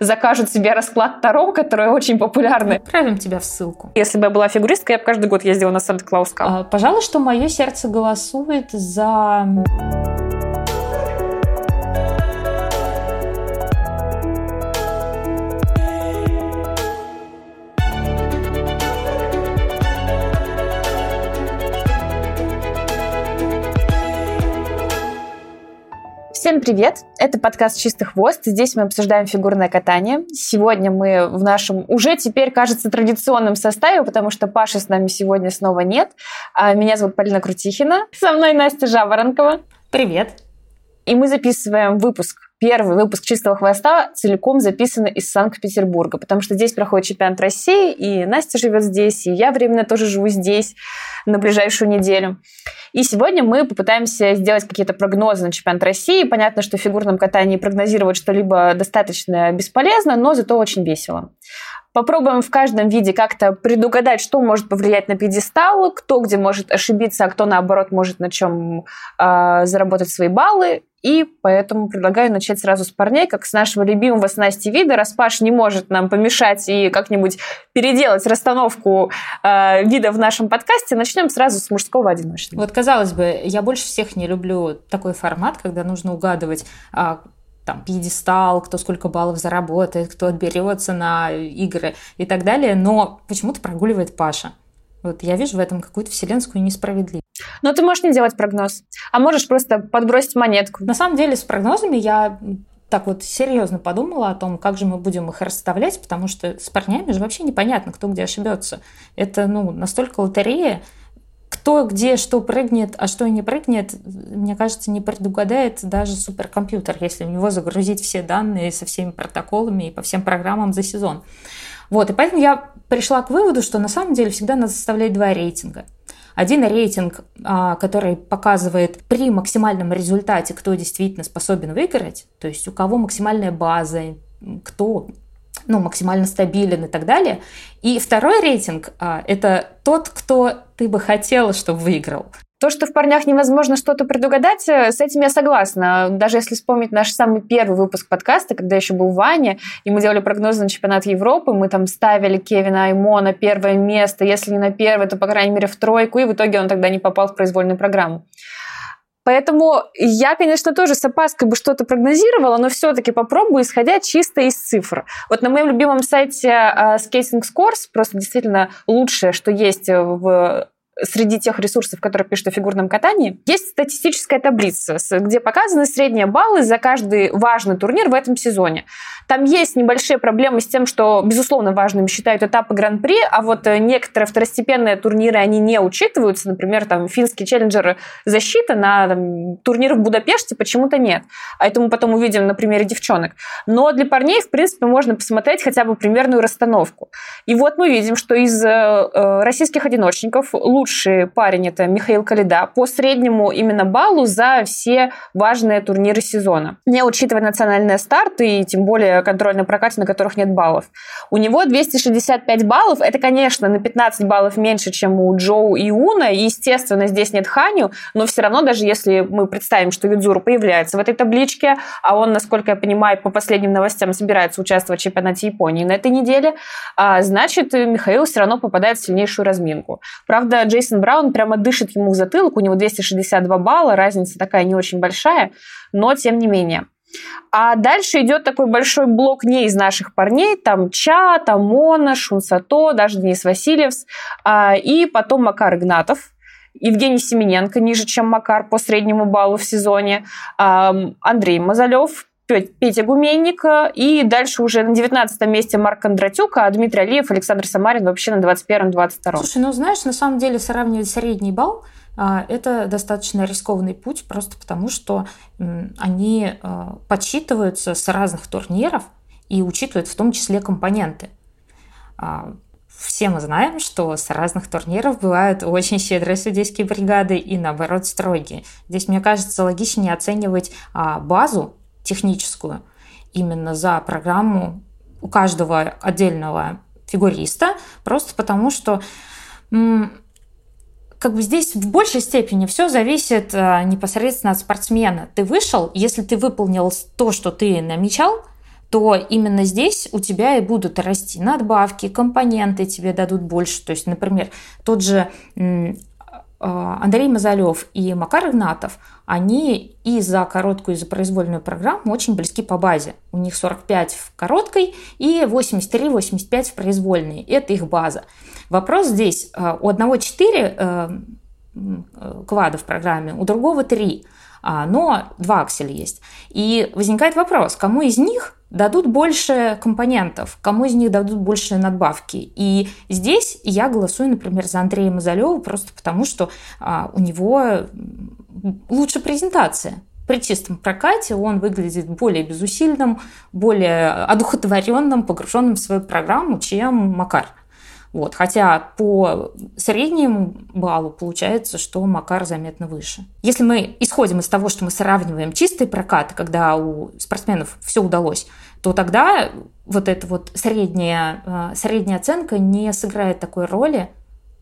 закажут себе расклад Таро, который очень популярный. Отправим тебя в ссылку. Если бы я была фигуристкой, я бы каждый год ездила на Санта-Клаус а, Пожалуй, что мое сердце голосует за Всем привет! Это подкаст «Чистый хвост». Здесь мы обсуждаем фигурное катание. Сегодня мы в нашем уже теперь, кажется, традиционном составе, потому что Паши с нами сегодня снова нет. А, меня зовут Полина Крутихина. Со мной Настя Жаворонкова. Привет! И мы записываем выпуск первый выпуск «Чистого хвоста» целиком записан из Санкт-Петербурга, потому что здесь проходит чемпионат России, и Настя живет здесь, и я временно тоже живу здесь на ближайшую неделю. И сегодня мы попытаемся сделать какие-то прогнозы на чемпионат России. Понятно, что в фигурном катании прогнозировать что-либо достаточно бесполезно, но зато очень весело. Попробуем в каждом виде как-то предугадать, что может повлиять на пьедестал, кто где может ошибиться, а кто наоборот может на чем э, заработать свои баллы. И поэтому предлагаю начать сразу с парней, как с нашего любимого с Настей вида. Раз Паш не может нам помешать и как-нибудь переделать расстановку э, вида в нашем подкасте, начнем сразу с мужского одиночного. Вот, казалось бы, я больше всех не люблю такой формат, когда нужно угадывать а, там, пьедестал, кто сколько баллов заработает, кто отберется на игры и так далее, но почему-то прогуливает Паша. Вот я вижу в этом какую-то вселенскую несправедливость. Но ты можешь не делать прогноз, а можешь просто подбросить монетку. На самом деле с прогнозами я так вот серьезно подумала о том, как же мы будем их расставлять, потому что с парнями же вообще непонятно, кто где ошибется. Это ну, настолько лотерея, кто где что прыгнет, а что не прыгнет, мне кажется, не предугадает даже суперкомпьютер, если у него загрузить все данные со всеми протоколами и по всем программам за сезон. Вот, и поэтому я пришла к выводу, что на самом деле всегда надо составлять два рейтинга. Один рейтинг, а, который показывает при максимальном результате, кто действительно способен выиграть, то есть у кого максимальная база, кто ну, максимально стабилен и так далее. И второй рейтинг а, – это тот, кто ты бы хотела, чтобы выиграл. То, что в парнях невозможно что-то предугадать, э, с этим я согласна. Даже если вспомнить наш самый первый выпуск подкаста, когда еще был Ваня, и мы делали прогнозы на чемпионат Европы, мы там ставили Кевина Аймо на первое место, если не на первое, то, по крайней мере, в тройку, и в итоге он тогда не попал в произвольную программу. Поэтому я, конечно, тоже с опаской бы что-то прогнозировала, но все-таки попробую, исходя чисто из цифр. Вот на моем любимом сайте uh, Skating Scores, просто действительно лучшее, что есть в среди тех ресурсов, которые пишут о фигурном катании, есть статистическая таблица, где показаны средние баллы за каждый важный турнир в этом сезоне. Там есть небольшие проблемы с тем, что, безусловно, важными считают этапы Гран-при, а вот э, некоторые второстепенные турниры, они не учитываются. Например, там финский челленджер защита на там, турнир в Будапеште почему-то нет. А это мы потом увидим на примере девчонок. Но для парней, в принципе, можно посмотреть хотя бы примерную расстановку. И вот мы видим, что из э, э российских одиночников лучший парень это Михаил Калида по среднему именно баллу за все важные турниры сезона. Не учитывая национальные старты и тем более контрольной прокате, на которых нет баллов. У него 265 баллов. Это, конечно, на 15 баллов меньше, чем у Джоу и Уна. И, естественно, здесь нет Ханю, но все равно, даже если мы представим, что Юдзуру появляется в этой табличке, а он, насколько я понимаю, по последним новостям собирается участвовать в чемпионате Японии на этой неделе, а, значит, Михаил все равно попадает в сильнейшую разминку. Правда, Джейсон Браун прямо дышит ему в затылок, у него 262 балла, разница такая не очень большая, но тем не менее. А дальше идет такой большой блок не из наших парней, там Ча, там Мона, Шунсато, даже Денис Васильевс, а, и потом Макар Игнатов, Евгений Семененко ниже, чем Макар по среднему баллу в сезоне, Андрей Мазалев, Петя Гуменник, и дальше уже на 19 месте Марк Кондратюк, а Дмитрий Алиев, Александр Самарин вообще на 21-22. Слушай, ну знаешь, на самом деле сравнивать средний балл а, это достаточно рискованный путь, просто потому что они а, подсчитываются с разных турниров и учитывают в том числе компоненты. А, все мы знаем, что с разных турниров бывают очень щедрые судейские бригады и, наоборот, строгие. Здесь, мне кажется, логичнее оценивать базу техническую именно за программу у каждого отдельного фигуриста, просто потому что как бы здесь в большей степени все зависит а, непосредственно от спортсмена. Ты вышел, если ты выполнил то, что ты намечал, то именно здесь у тебя и будут расти надбавки, компоненты тебе дадут больше. То есть, например, тот же Андрей Мазалев и Макар Игнатов, они и за короткую, и за произвольную программу очень близки по базе. У них 45 в короткой и 83-85 в произвольной. Это их база. Вопрос здесь, а, у одного 4 э, квада в программе, у другого 3, а, но два акселя есть. И возникает вопрос, кому из них дадут больше компонентов, кому из них дадут больше надбавки. И здесь я голосую, например, за Андрея Мазалева просто потому, что а, у него лучше презентация. При чистом прокате он выглядит более безусильным, более одухотворенным, погруженным в свою программу, чем Макар. Вот. Хотя по среднему баллу получается, что Макар заметно выше. Если мы исходим из того, что мы сравниваем чистый прокат, когда у спортсменов все удалось, то тогда вот эта вот средняя, э, средняя оценка не сыграет такой роли,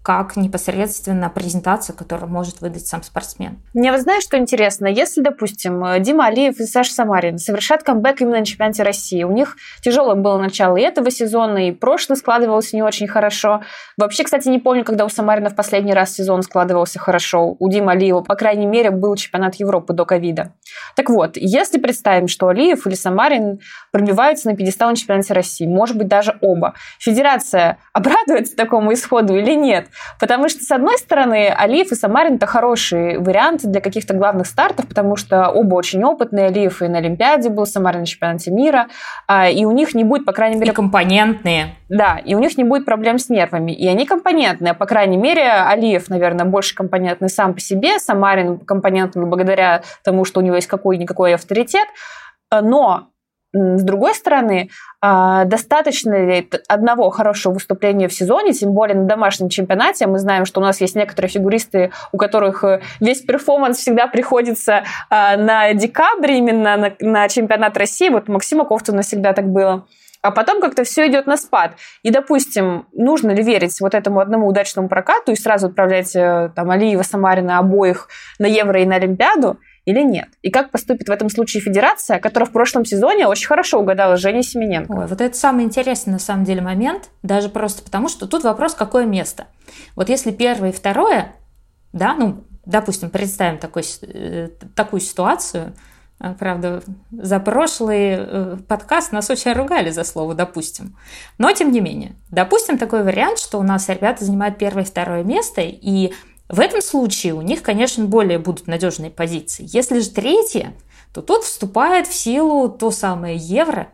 как непосредственно презентация, которую может выдать сам спортсмен. Мне вот знаешь, что интересно? Если, допустим, Дима Алиев и Саша Самарин совершат камбэк именно на чемпионате России, у них тяжелое было начало и этого сезона, и прошлый складывался не очень хорошо. Вообще, кстати, не помню, когда у Самарина в последний раз сезон складывался хорошо. У Димы Алиева, по крайней мере, был чемпионат Европы до ковида. Так вот, если представим, что Алиев или Самарин пробиваются на пьедестал на чемпионате России, может быть, даже оба, федерация обрадуется такому исходу или нет? Потому что, с одной стороны, Алиев и Самарин – это хорошие варианты для каких-то главных стартов, потому что оба очень опытные. Алиев и на Олимпиаде был, Самарин на чемпионате мира. А, и у них не будет, по крайней мере... И компонентные. Да, и у них не будет проблем с нервами. И они компонентные. По крайней мере, Алиев, наверное, больше компонентный сам по себе. Самарин компонентный благодаря тому, что у него есть какой-никакой авторитет. Но с другой стороны, а, достаточно ли одного хорошего выступления в сезоне, тем более на домашнем чемпионате? Мы знаем, что у нас есть некоторые фигуристы, у которых э, весь перформанс всегда приходится а, на декабрь, именно на, на чемпионат России. Вот Максима Ковтуна всегда так было. А потом как-то все идет на спад. И, допустим, нужно ли верить вот этому одному удачному прокату и сразу отправлять э, там Алиева, Самарина обоих на Евро и на Олимпиаду? Или нет? И как поступит в этом случае федерация, которая в прошлом сезоне очень хорошо угадала Жене Семененко? Ой, вот это самый интересный на самом деле момент, даже просто потому, что тут вопрос, какое место. Вот если первое и второе, да, ну, допустим, представим такой, э, такую ситуацию, э, Правда, за прошлый э, подкаст нас очень ругали за слово «допустим». Но, тем не менее, допустим такой вариант, что у нас ребята занимают первое и второе место, и в этом случае у них, конечно, более будут надежные позиции. Если же третье, то тут вступает в силу то самое евро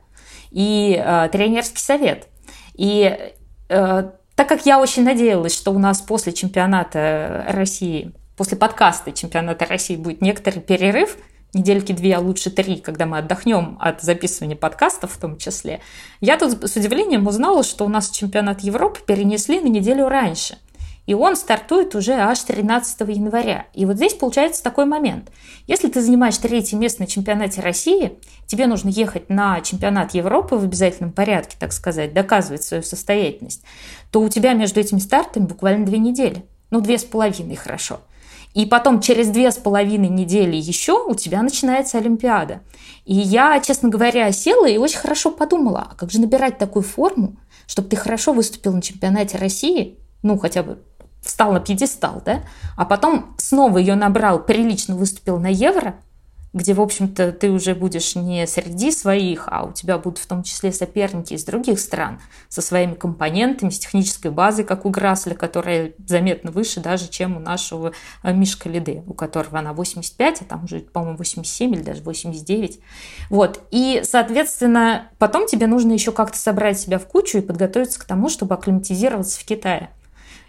и э, тренерский совет. И э, так как я очень надеялась, что у нас после чемпионата России, после подкаста чемпионата России будет некоторый перерыв, недельки две, а лучше три, когда мы отдохнем от записывания подкастов в том числе, я тут с удивлением узнала, что у нас чемпионат Европы перенесли на неделю раньше. И он стартует уже аж 13 января. И вот здесь получается такой момент. Если ты занимаешь третье место на чемпионате России, тебе нужно ехать на чемпионат Европы в обязательном порядке, так сказать, доказывать свою состоятельность, то у тебя между этими стартами буквально две недели. Ну, две с половиной хорошо. И потом через две с половиной недели еще у тебя начинается Олимпиада. И я, честно говоря, села и очень хорошо подумала, а как же набирать такую форму, чтобы ты хорошо выступил на чемпионате России, ну, хотя бы встал на пьедестал, да, а потом снова ее набрал, прилично выступил на Евро, где, в общем-то, ты уже будешь не среди своих, а у тебя будут в том числе соперники из других стран со своими компонентами, с технической базой, как у Грасля, которая заметно выше даже, чем у нашего э, Мишка Лиды, у которого она 85, а там уже, по-моему, 87 или даже 89. Вот. И, соответственно, потом тебе нужно еще как-то собрать себя в кучу и подготовиться к тому, чтобы акклиматизироваться в Китае.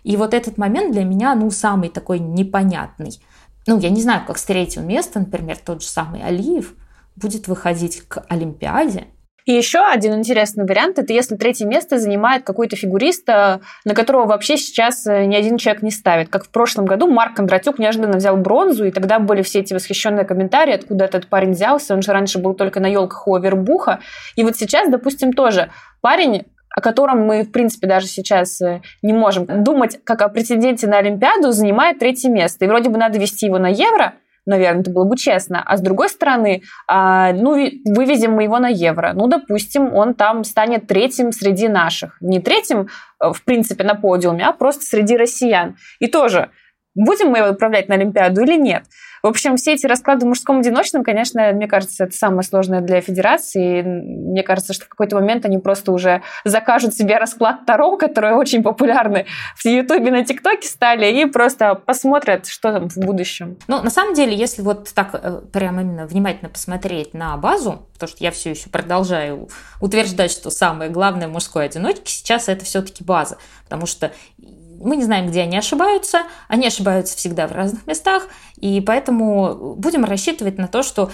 И вот этот момент для меня, ну, самый такой непонятный. Ну, я не знаю, как с третьего места, например, тот же самый Алиев будет выходить к Олимпиаде, и еще один интересный вариант – это если третье место занимает какой-то фигурист, на которого вообще сейчас э, ни один человек не ставит. Как в прошлом году Марк Кондратюк неожиданно взял бронзу, и тогда были все эти восхищенные комментарии, откуда этот парень взялся. Он же раньше был только на елках у Овербуха. И вот сейчас, допустим, тоже парень о котором мы, в принципе, даже сейчас э, не можем думать, как о претенденте на Олимпиаду, занимает третье место. И вроде бы надо вести его на Евро, наверное, это было бы честно. А с другой стороны, а, ну, вывезем мы его на евро. Ну, допустим, он там станет третьим среди наших. Не третьим, э, в принципе, на подиуме, а просто среди россиян. И тоже, будем мы его отправлять на Олимпиаду или нет? В общем, все эти расклады в мужском одиночном, конечно, мне кажется, это самое сложное для федерации. Мне кажется, что в какой-то момент они просто уже закажут себе расклад Таро, которые очень популярны в Ютубе, на ТикТоке стали, и просто посмотрят, что там в будущем. Ну, на самом деле, если вот так э, прямо именно внимательно посмотреть на базу, потому что я все еще продолжаю утверждать, что самое главное в мужской одиночке сейчас это все-таки база, потому что мы не знаем, где они ошибаются. Они ошибаются всегда в разных местах. И поэтому будем рассчитывать на то, что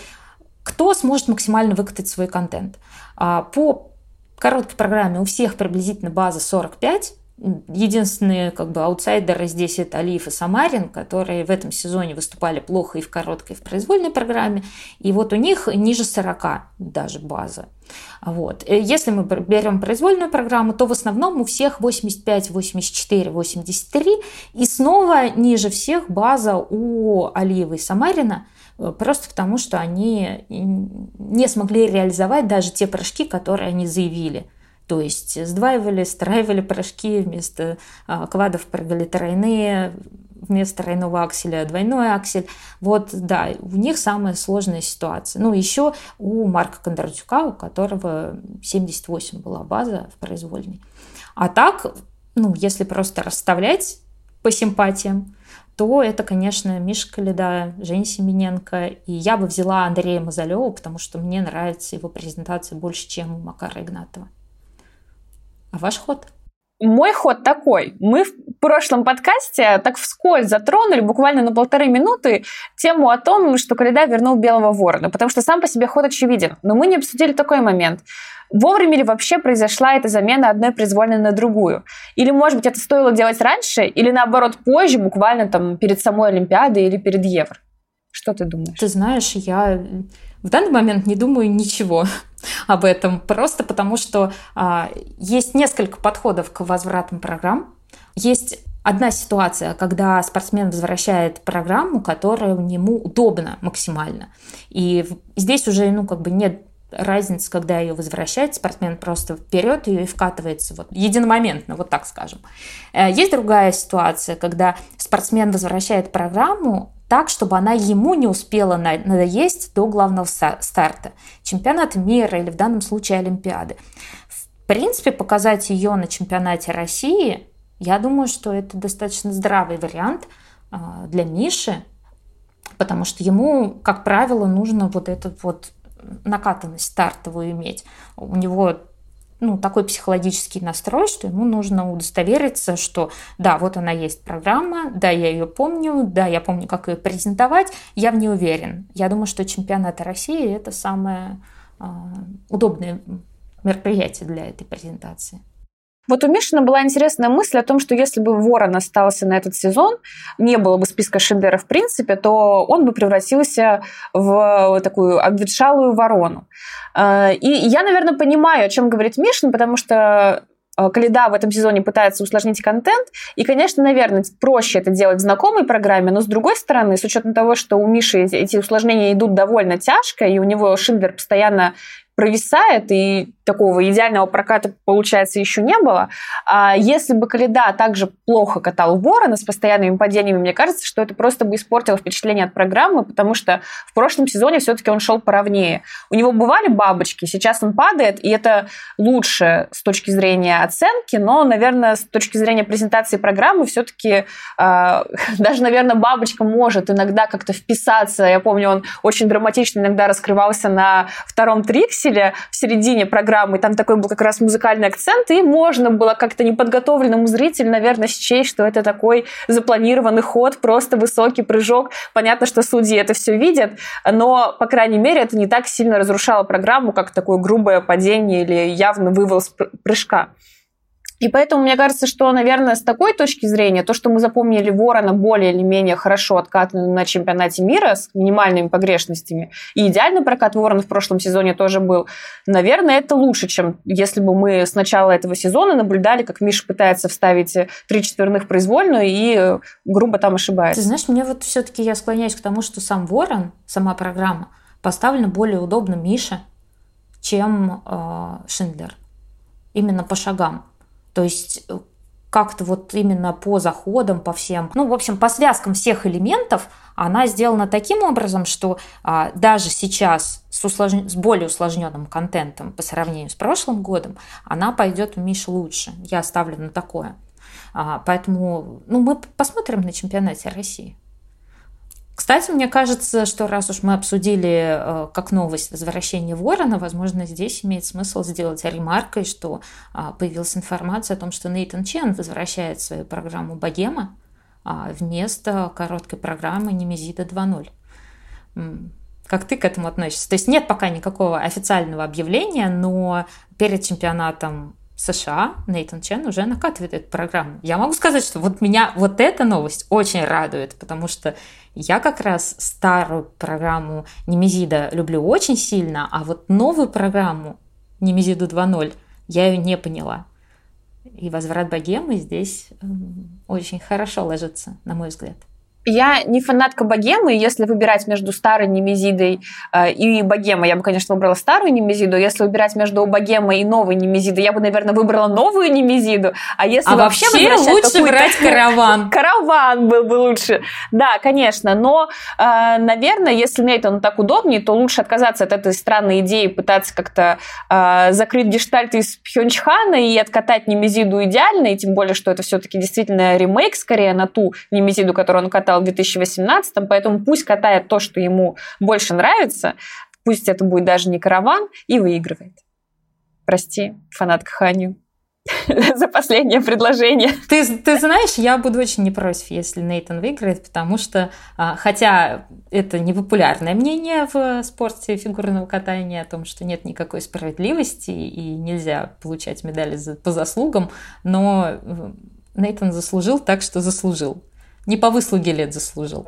кто сможет максимально выкатать свой контент. А по короткой программе у всех приблизительно база 45. Единственные как бы аутсайдеры здесь это Алиев и Самарин, которые в этом сезоне выступали плохо и в короткой, и в произвольной программе. И вот у них ниже 40 даже база. Вот. Э, если мы берем произвольную программу, то в основном у всех 85, 84, 83. И снова ниже всех база у Алиева и Самарина, э, просто потому что они не смогли реализовать даже те прыжки, которые они заявили – то есть сдваивали, страивали порошки, вместо а, квадов прыгали тройные, вместо тройного акселя двойной аксель. Вот, да, у них самая сложная ситуация. Ну, еще у Марка Кондратюка, у которого 78 была база в произвольной. А так, ну, если просто расставлять по симпатиям, то это, конечно, Миша Каледа, Женя Семененко. И я бы взяла Андрея Мазалева, потому что мне нравится его презентация больше, чем у Макара Игнатова. А ваш ход? Мой ход такой. Мы в прошлом подкасте так вскользь затронули буквально на полторы минуты тему о том, что Коляда вернул Белого Ворона, потому что сам по себе ход очевиден. Но мы не обсудили такой момент. Вовремя ли вообще произошла эта замена одной произвольной на другую? Или, может быть, это стоило делать раньше, или наоборот позже, буквально там перед самой Олимпиадой или перед Евро? Что ты думаешь? Ты знаешь, я в данный момент не думаю ничего об этом, просто потому что а, есть несколько подходов к возвратам программ. Есть одна ситуация, когда спортсмен возвращает программу, которая ему удобна максимально. И здесь уже ну, как бы нет разницы, когда ее возвращает, спортсмен просто вперед ее и вкатывается вот единомоментно, вот так скажем. Э, есть другая ситуация, когда спортсмен возвращает программу, так, чтобы она ему не успела надоесть до главного старта, чемпионата мира или в данном случае Олимпиады. В принципе, показать ее на чемпионате России, я думаю, что это достаточно здравый вариант а, для Миши, потому что ему, как правило, нужно вот этот вот накатанность стартовую иметь. У него ну, такой психологический настрой, что ему нужно удостовериться, что да, вот она есть программа, да, я ее помню, да, я помню, как ее презентовать, я в ней уверен. Я думаю, что чемпионат России – это самое э, удобное мероприятие для этой презентации. Вот у Мишина была интересная мысль о том, что если бы Ворон остался на этот сезон, не было бы списка Шиндера в принципе, то он бы превратился в такую обветшалую ворону. Э, и я, наверное, понимаю, о чем говорит Мишин, потому что э, Каледа в этом сезоне пытается усложнить контент, и, конечно, наверное, проще это делать в знакомой программе, но с другой стороны, с учетом того, что у Миши эти усложнения идут довольно тяжко, и у него Шиндлер постоянно провисает, и такого идеального проката, получается, еще не было. А если бы Каледа также плохо катал Ворона с постоянными падениями, мне кажется, что это просто бы испортило впечатление от программы, потому что в прошлом сезоне все-таки он шел поровнее. У него бывали бабочки, сейчас он падает, и это лучше с точки зрения оценки, но, наверное, с точки зрения презентации программы все-таки э, даже, наверное, бабочка может иногда как-то вписаться. Я помню, он очень драматично иногда раскрывался на втором трикселе в середине программы, там такой был как раз музыкальный акцент, и можно было как-то неподготовленному зрителю, наверное, счесть, что это такой запланированный ход, просто высокий прыжок. Понятно, что судьи это все видят, но, по крайней мере, это не так сильно разрушало программу, как такое грубое падение или явно вывоз прыжка. И поэтому мне кажется, что, наверное, с такой точки зрения, то, что мы запомнили Ворона более или менее хорошо откатанным на чемпионате мира с минимальными погрешностями, и идеальный прокат Ворона в прошлом сезоне тоже был, наверное, это лучше, чем если бы мы с начала этого сезона наблюдали, как Миша пытается вставить три четверных произвольную и грубо там ошибается. Ты знаешь, мне вот все-таки я склоняюсь к тому, что сам Ворон, сама программа, поставлена более удобно Мише, чем э, Шиндлер. Именно по шагам. То есть э, как-то вот именно по заходам, по всем, ну, в общем, по связкам всех элементов она сделана таким образом, что а, даже сейчас с, услож... с более усложненным контентом по сравнению с прошлым годом, она пойдет в Миш лучше. Я ставлю на такое. А, поэтому, ну, мы посмотрим на чемпионате России. Кстати, мне кажется, что раз уж мы обсудили э, как новость возвращения Ворона, возможно, здесь имеет смысл сделать ремаркой, что а, появилась информация о том, что Нейтан Чен возвращает свою программу «Богема» а, вместо короткой программы «Немезида 2.0». Как ты к этому относишься? То есть нет пока никакого официального объявления, но перед чемпионатом США Нейтан Чен уже накатывает эту программу. Я могу сказать, что вот меня вот эта новость очень радует, потому что я как раз старую программу Немезида люблю очень сильно, а вот новую программу Немезиду 2.0 я ее не поняла. И возврат богемы здесь очень хорошо ложится, на мой взгляд. Я не фанатка богемы, если выбирать между старой немезидой э, и богемой, я бы, конечно, выбрала старую немезиду. Если выбирать между богемой и новой немезидой, я бы, наверное, выбрала новую немезиду. А если а вообще, вообще лучше брать караван. Караван был бы лучше. Да, конечно. Но, э, наверное, если Нейтану так удобнее, то лучше отказаться от этой странной идеи, пытаться как-то э, закрыть гештальт из Пхенчхана и откатать немезиду идеально, и тем более, что это все-таки действительно ремейк скорее на ту немезиду, которую он катал катал в 2018, поэтому пусть катает то, что ему больше нравится, пусть это будет даже не караван, и выигрывает. Прости, фанатка Ханю за последнее предложение. Ты, ты знаешь, я буду очень не против, если Нейтан выиграет, потому что, а, хотя это непопулярное мнение в спорте фигурного катания о том, что нет никакой справедливости и нельзя получать медали за, по заслугам, но Нейтан заслужил так, что заслужил. Не по выслуге лет заслужил.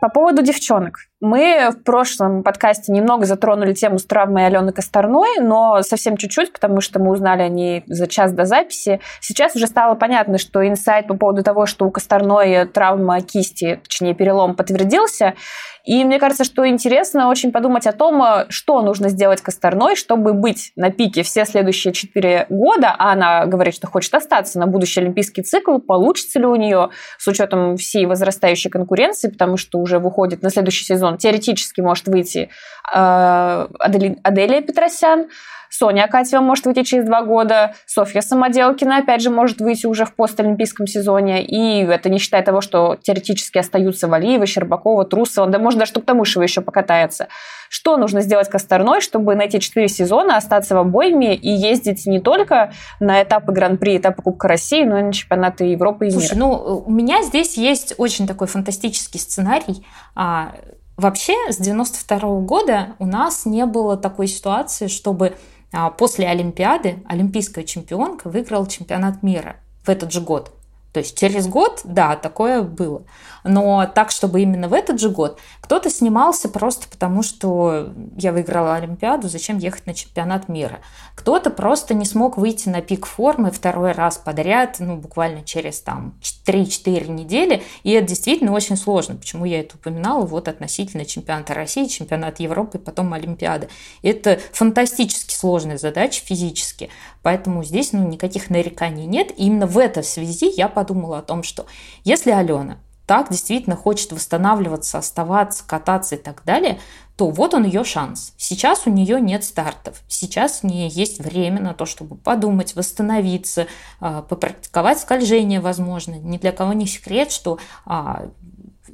По поводу девчонок. Мы в прошлом подкасте немного затронули тему с травмой Алены Косторной, но совсем чуть-чуть, потому что мы узнали о ней за час до записи. Сейчас уже стало понятно, что инсайт по поводу того, что у Косторной травма кисти, точнее перелом, подтвердился. И мне кажется, что интересно очень подумать о том, что нужно сделать Косторной, чтобы быть на пике все следующие четыре года, а она говорит, что хочет остаться на будущий олимпийский цикл, получится ли у нее с учетом всей возрастающей конкуренции, потому что уже выходит на следующий сезон теоретически может выйти э, Аделия Петросян, Соня Акатьева может выйти через два года, Софья Самоделкина, опять же, может выйти уже в постолимпийском сезоне. И это не считая того, что теоретически остаются Валиева, Щербакова, Трусова, да может даже Туктамышева еще покатается. Что нужно сделать Косторной, чтобы на эти четыре сезона остаться в обойме и ездить не только на этапы Гран-при, этапы Кубка России, но и на чемпионаты Европы и Слушай, мира? ну, у меня здесь есть очень такой фантастический сценарий. А, Вообще, с 92 -го года у нас не было такой ситуации, чтобы после Олимпиады олимпийская чемпионка выиграла чемпионат мира в этот же год. То есть через год, да, такое было. Но так, чтобы именно в этот же год кто-то снимался просто потому, что я выиграла Олимпиаду, зачем ехать на чемпионат мира. Кто-то просто не смог выйти на пик формы второй раз подряд, ну, буквально через там 3-4 недели. И это действительно очень сложно. Почему я это упоминала? Вот относительно чемпионата России, чемпионата Европы, потом Олимпиады. Это фантастически сложная задача физически. Поэтому здесь ну, никаких нареканий нет. И именно в этой связи я подумала о том, что если Алена так действительно хочет восстанавливаться, оставаться, кататься и так далее, то вот он ее шанс. Сейчас у нее нет стартов. Сейчас у нее есть время на то, чтобы подумать, восстановиться, а, попрактиковать скольжение, возможно. Ни для кого не секрет, что а,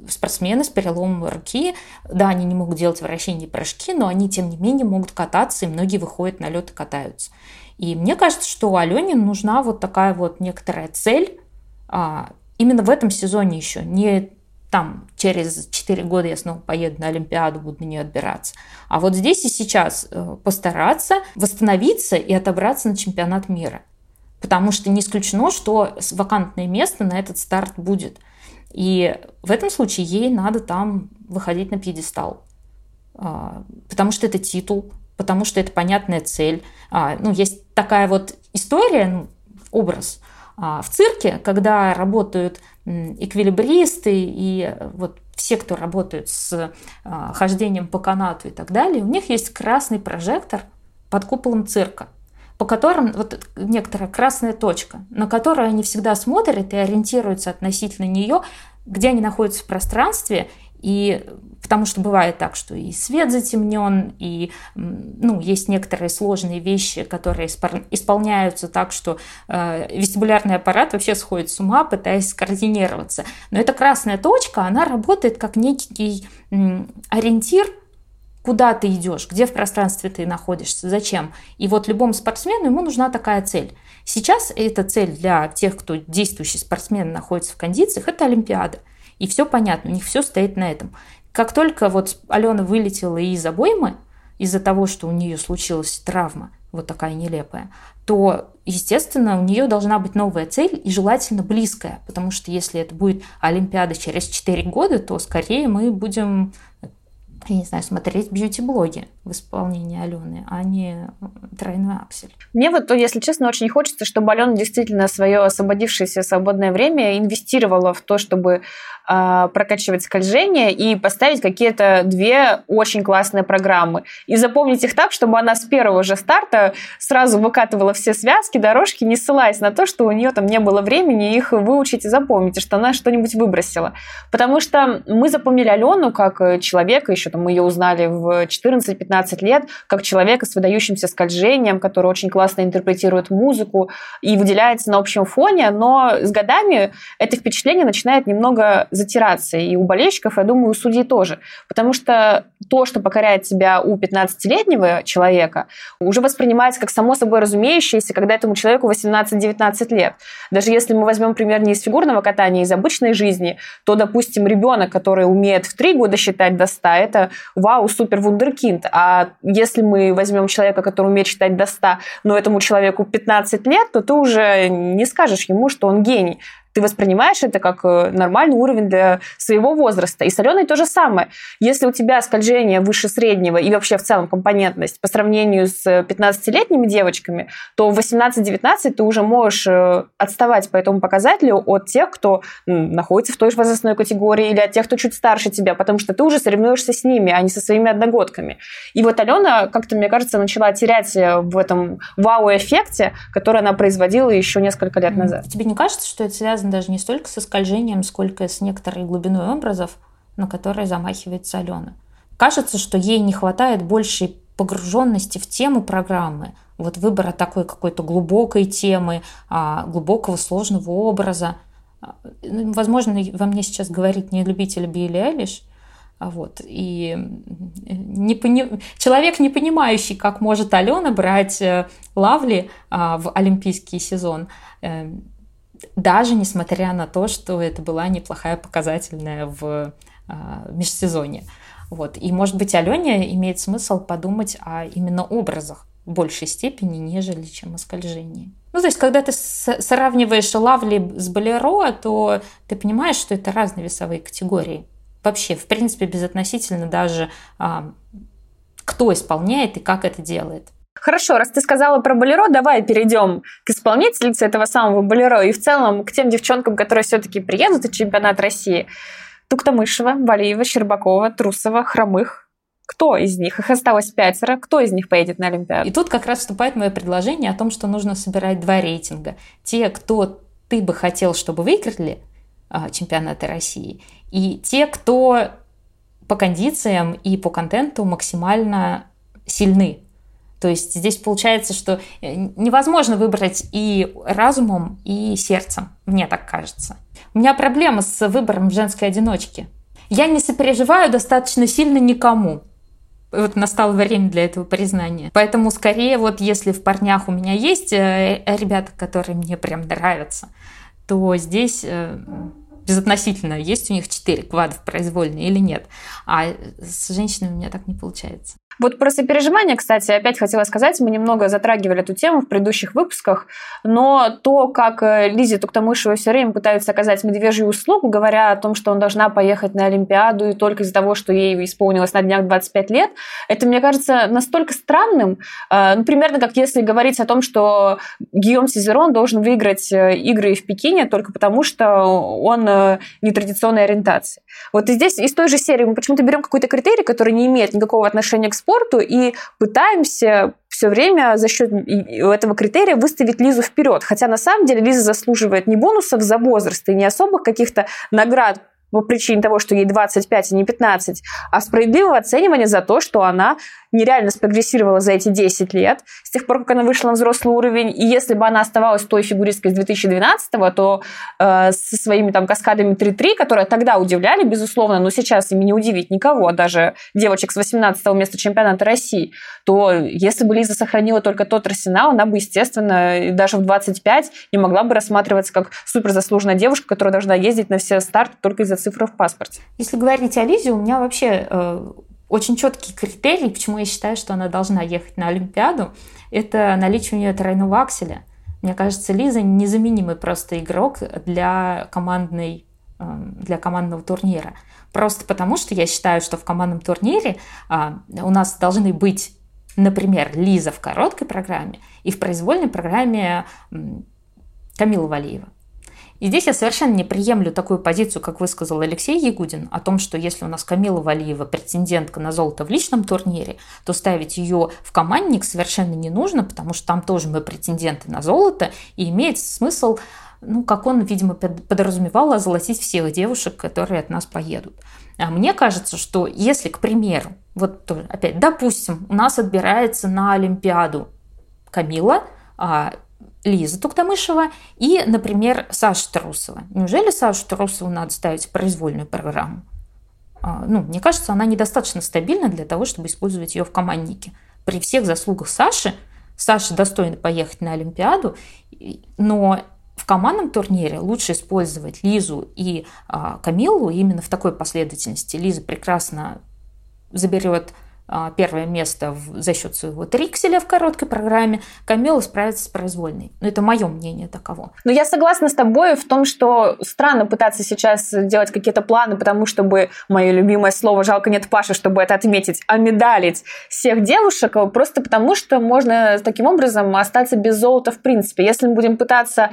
спортсмены с переломом руки, да, они не могут делать вращения и прыжки, но они, тем не менее, могут кататься, и многие выходят на лед и катаются. И мне кажется, что Алене нужна вот такая вот некоторая цель, а, именно в этом сезоне еще, не там через 4 года я снова поеду на Олимпиаду, буду на нее отбираться. А вот здесь и сейчас э, постараться восстановиться и отобраться на чемпионат мира. Потому что не исключено, что вакантное место на этот старт будет. И в этом случае ей надо там выходить на пьедестал. А, потому что это титул, потому что это понятная цель. А, ну, есть такая вот история, ну, образ а, в цирке, когда работают эквилибристы и вот все, кто работают с хождением по канату и так далее, у них есть красный прожектор под куполом цирка по которым вот некоторая красная точка, на которую они всегда смотрят и ориентируются относительно нее, где они находятся в пространстве, и потому что бывает так, что и свет затемнен, и ну, есть некоторые сложные вещи, которые исполняются так, что э, вестибулярный аппарат вообще сходит с ума, пытаясь скоординироваться. Но эта красная точка, она работает как некий ориентир куда ты идешь, где в пространстве ты находишься, зачем. И вот любому спортсмену ему нужна такая цель. Сейчас эта цель для тех, кто действующий спортсмен находится в кондициях, это Олимпиада. И все понятно, у них все стоит на этом. Как только вот Алена вылетела из обоймы, из-за того, что у нее случилась травма, вот такая нелепая, то, естественно, у нее должна быть новая цель и желательно близкая, потому что если это будет Олимпиада через 4 года, то скорее мы будем я не знаю, смотреть бьюти-блоги в исполнении Алены, а не тройной аксель. Мне вот, если честно, очень хочется, чтобы Алена действительно свое освободившееся свободное время инвестировала в то, чтобы э, прокачивать скольжение и поставить какие-то две очень классные программы. И запомнить их так, чтобы она с первого же старта сразу выкатывала все связки, дорожки, не ссылаясь на то, что у нее там не было времени их выучить и запомнить, и что она что-нибудь выбросила. Потому что мы запомнили Алену как человека, еще там мы ее узнали в 14-15 лет, как человека с выдающимся скольжением, который очень классно интерпретирует музыку и выделяется на общем фоне, но с годами это впечатление начинает немного затираться. И у болельщиков, я думаю, у судей тоже. Потому что то, что покоряет тебя у 15-летнего человека, уже воспринимается как само собой разумеющееся, когда этому человеку 18-19 лет. Даже если мы возьмем пример не из фигурного катания, а из обычной жизни, то, допустим, ребенок, который умеет в 3 года считать до 100, это вау, супер вундеркинд. А если мы возьмем человека, который умеет считать до 100, но этому человеку 15 лет, то ты уже не скажешь ему, что он гений ты воспринимаешь это как э, нормальный уровень для своего возраста. И с Аленой то же самое. Если у тебя скольжение выше среднего и вообще в целом компонентность по сравнению с 15-летними девочками, то в 18-19 ты уже можешь э, отставать по этому показателю от тех, кто находится в той же возрастной категории или от тех, кто чуть старше тебя, потому что ты уже соревнуешься с ними, а не со своими одногодками. И вот Алена, как-то, мне кажется, начала терять э, в этом вау-эффекте, который она производила еще несколько лет назад. Тебе не кажется, что это связано связан даже не столько со скольжением, сколько с некоторой глубиной образов, на которые замахивается Алена. Кажется, что ей не хватает большей погруженности в тему программы, вот выбора такой какой-то глубокой темы, а, глубокого сложного образа. А, ну, возможно, во мне сейчас говорит не любитель Билли Элиш, а вот. И не пони... человек, не понимающий, как может Алена брать э, Лавли в олимпийский сезон, э, даже несмотря на то, что это была неплохая показательная в а, межсезонье. Вот. И, может быть, Алене имеет смысл подумать о именно образах в большей степени, нежели чем о скольжении. Ну, то есть, когда ты сравниваешь Лавли с Болеро, то ты понимаешь, что это разные весовые категории. Вообще, в принципе, безотносительно даже а, кто исполняет и как это делает. Хорошо, раз ты сказала про болеро, давай перейдем к исполнительнице этого самого болеро и в целом к тем девчонкам, которые все-таки приедут на чемпионат России. Туктамышева, Валиева, Щербакова, Трусова, Хромых. Кто из них? Их осталось пятеро. Кто из них поедет на Олимпиаду? И тут как раз вступает мое предложение о том, что нужно собирать два рейтинга. Те, кто ты бы хотел, чтобы выиграли а, чемпионаты России, и те, кто по кондициям и по контенту максимально сильны то есть здесь получается, что э, невозможно выбрать и разумом, и сердцем, мне так кажется. У меня проблема с выбором женской одиночки. Я не сопереживаю достаточно сильно никому. Вот настало время для этого признания. Поэтому скорее вот если в парнях у меня есть э, ребята, которые мне прям нравятся, то здесь э, безотносительно, есть у них четыре квада в произвольной или нет. А с женщинами у меня так не получается. Вот про сопереживание, кстати, опять хотела сказать, мы немного затрагивали эту тему в предыдущих выпусках, но то, как э, Лизе Туктамышева все время пытаются оказать медвежью услугу, говоря о том, что он должна поехать на Олимпиаду и только из-за того, что ей исполнилось на днях 25 лет, это, мне кажется, настолько странным, э, ну, примерно как если говорить о том, что Гийом Сизерон должен выиграть э, игры в Пекине только потому, что он нетрадиционной ориентации. Вот и здесь из той же серии мы почему-то берем какой-то критерий, который не имеет никакого отношения к спорту и пытаемся все время за счет этого критерия выставить Лизу вперед. Хотя на самом деле Лиза заслуживает не бонусов за возраст и не особых каких-то наград по причине того, что ей 25, а не 15, а справедливого оценивания за то, что она нереально спрогрессировала за эти 10 лет, с тех пор, как она вышла на взрослый уровень. И если бы она оставалась той фигуристкой из 2012 то э, со своими там каскадами 3-3, которые тогда удивляли, безусловно, но сейчас ими не удивить никого, даже девочек с 18 места чемпионата России, то если бы Лиза сохранила только тот арсенал, она бы, естественно, даже в 25 не могла бы рассматриваться как суперзаслуженная девушка, которая должна ездить на все старты только из-за цифры в паспорте. Если говорить о Лизе, у меня вообще э, очень четкий критерий, почему я считаю, что она должна ехать на Олимпиаду, это наличие у нее тройного акселя. Мне кажется, Лиза незаменимый просто игрок для командной эм, для командного турнира. Просто потому, что я считаю, что в командном турнире а, у нас должны быть, например, Лиза в короткой программе и в произвольной программе Камила Валиева. И здесь я совершенно не приемлю такую позицию, как высказал Алексей Ягудин, о том, что если у нас Камила Валиева претендентка на золото в личном турнире, то ставить ее в командник совершенно не нужно, потому что там тоже мы претенденты на золото, и имеет смысл ну, как он, видимо, подразумевал, озолотить всех девушек, которые от нас поедут. А мне кажется, что если, к примеру, вот опять, допустим, у нас отбирается на Олимпиаду Камила, а Лиза Туктамышева и, например, Саша Трусова. Неужели Сашу Трусову надо ставить произвольную программу? А, ну, мне кажется, она недостаточно стабильна для того, чтобы использовать ее в команднике. При всех заслугах Саши, Саша достойна поехать на Олимпиаду, но в командном турнире лучше использовать Лизу и а, Камилу именно в такой последовательности. Лиза прекрасно заберет первое место за счет своего трикселя в короткой программе, Камила справится с произвольной. Но это мое мнение таково. Но я согласна с тобой в том, что странно пытаться сейчас делать какие-то планы, потому чтобы, мое любимое слово «жалко нет Паши», чтобы это отметить, а медалить всех девушек, просто потому что можно таким образом остаться без золота в принципе. Если мы будем пытаться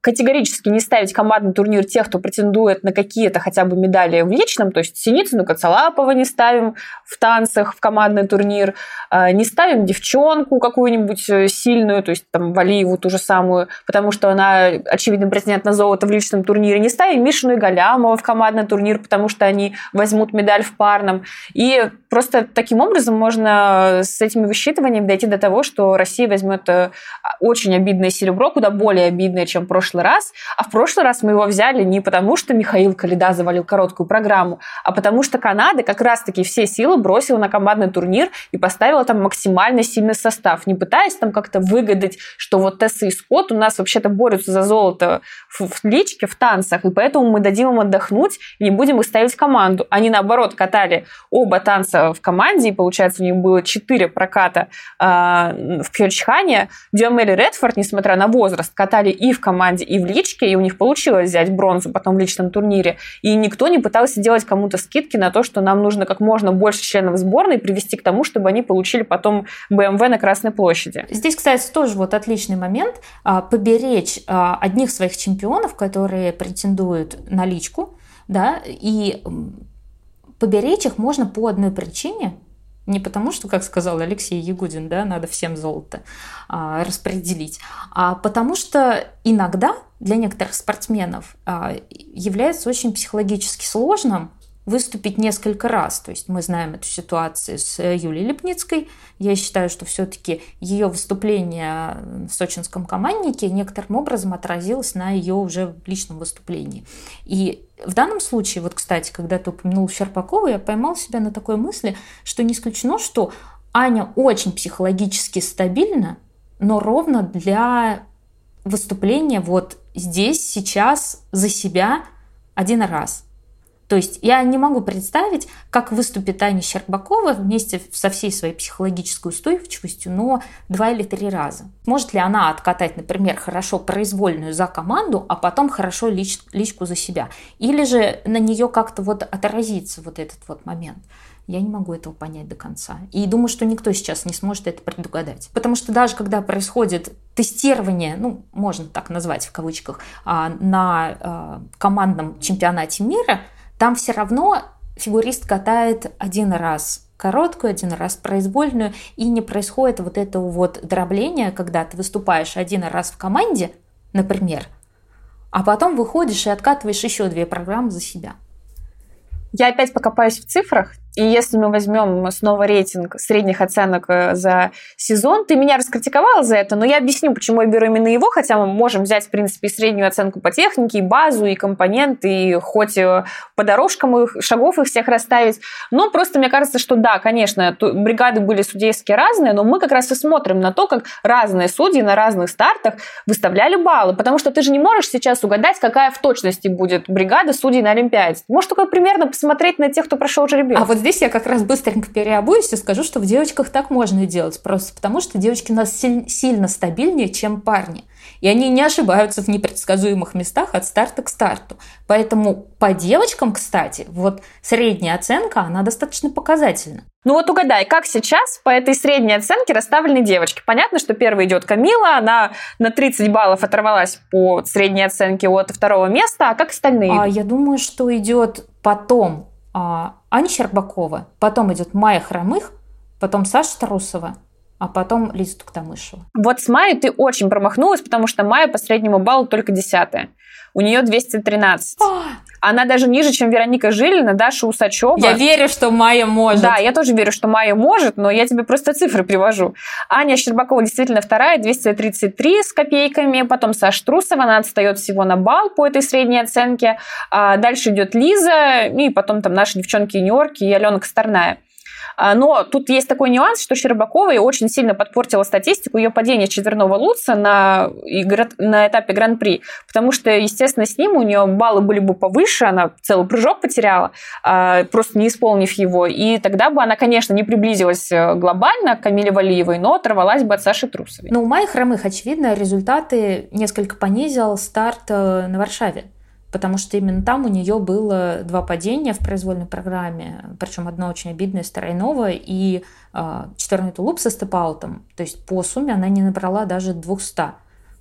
категорически не ставить командный турнир тех, кто претендует на какие-то хотя бы медали в личном, то есть Синицыну, Коцалапова не ставим в танцах в командный турнир, а, не ставим девчонку какую-нибудь э, сильную, то есть там Валиеву ту же самую, потому что она очевидно претендент на золото в личном турнире, не ставим Мишину и Галямова в командный турнир, потому что они возьмут медаль в парном. И просто таким образом можно с этими высчитываниями дойти до того, что Россия возьмет э, очень обидное серебро, куда более обидное, чем в прошлом прошлый раз, а в прошлый раз мы его взяли не потому, что Михаил Калида завалил короткую программу, а потому что Канада как раз-таки все силы бросила на командный турнир и поставила там максимально сильный состав, не пытаясь там как-то выгадать, что вот Тесса и Скотт у нас вообще-то борются за золото в, в личке, в танцах, и поэтому мы дадим им отдохнуть и не будем их ставить в команду. Они, наоборот, катали оба танца в команде, и, получается, у них было четыре проката э, в Пьончхане. Диомели Редфорд, несмотря на возраст, катали и в команде, команде и в личке, и у них получилось взять бронзу потом в личном турнире. И никто не пытался делать кому-то скидки на то, что нам нужно как можно больше членов сборной привести к тому, чтобы они получили потом БМВ на Красной площади. Здесь, кстати, тоже вот отличный момент. А, поберечь а, одних своих чемпионов, которые претендуют на личку, да, и поберечь их можно по одной причине – не потому, что, как сказал Алексей Ягудин, да, надо всем золото а, распределить, а потому что иногда для некоторых спортсменов а, является очень психологически сложным выступить несколько раз. То есть мы знаем эту ситуацию с Юлией Лепницкой. Я считаю, что все-таки ее выступление в сочинском команднике некоторым образом отразилось на ее уже личном выступлении. И в данном случае, вот, кстати, когда ты упомянул Щербакову, я поймал себя на такой мысли, что не исключено, что Аня очень психологически стабильна, но ровно для выступления вот здесь, сейчас, за себя – один раз. То есть я не могу представить, как выступит Аня Щербакова вместе со всей своей психологической устойчивостью, но два или три раза. Может ли она откатать, например, хорошо произвольную за команду, а потом хорошо лич, личку за себя? Или же на нее как-то вот отразится вот этот вот момент? Я не могу этого понять до конца. И думаю, что никто сейчас не сможет это предугадать. Потому что даже когда происходит тестирование, ну, можно так назвать в кавычках, а, на а, командном чемпионате мира, там все равно фигурист катает один раз короткую, один раз произвольную, и не происходит вот этого вот дробления, когда ты выступаешь один раз в команде, например, а потом выходишь и откатываешь еще две программы за себя. Я опять покопаюсь в цифрах. И если мы возьмем снова рейтинг средних оценок э, за сезон, ты меня раскритиковала за это, но я объясню, почему я беру именно его, хотя мы можем взять, в принципе, и среднюю оценку по технике, и базу, и компоненты, и хоть э, по дорожкам их, шагов их всех расставить. Но просто мне кажется, что да, конечно, бригады были судейские разные, но мы как раз и смотрим на то, как разные судьи на разных стартах выставляли баллы, потому что ты же не можешь сейчас угадать, какая в точности будет бригада судей на Олимпиаде. Можешь только примерно посмотреть на тех, кто прошел жеребьевку. А вот здесь я как раз быстренько переобуюсь и скажу, что в девочках так можно делать. Просто потому, что девочки у нас сильно стабильнее, чем парни. И они не ошибаются в непредсказуемых местах от старта к старту. Поэтому по девочкам, кстати, вот средняя оценка, она достаточно показательна. Ну вот угадай, как сейчас по этой средней оценке расставлены девочки? Понятно, что первой идет Камила, она на 30 баллов оторвалась по средней оценке от второго места, а как остальные? А, я думаю, что идет потом а, Аня Щербакова, потом идет Майя Хромых, потом Саша Тарусова, а потом Лиза Туктамышева. Вот с Майей ты очень промахнулась, потому что Майя по среднему баллу только десятая. У нее 213. Она даже ниже, чем Вероника Жилина, Даша Усачева. Я верю, что Майя может. Да, я тоже верю, что Майя может, но я тебе просто цифры привожу. Аня Щербакова действительно вторая, 233 с копейками. Потом Саша Трусова, она отстает всего на балл по этой средней оценке. А дальше идет Лиза, и потом там наши девчонки-юниорки и Алена Косторная. А, но тут есть такой нюанс, что Щербакова очень сильно подпортила статистику ее падения с четверного луца на, на этапе Гран-при, потому что, естественно, с ним у нее баллы были бы повыше, она целый прыжок потеряла, а, просто не исполнив его, и тогда бы она, конечно, не приблизилась э, глобально к Камиле Валиевой, но оторвалась бы от Саши Трусовой. Ну, у Майи Хромых, очевидно, результаты несколько понизил старт э, на Варшаве потому что именно там у нее было два падения в произвольной программе, причем одно очень обидное с тройного и э, четверной тулуп со степаутом. То есть по сумме она не набрала даже 200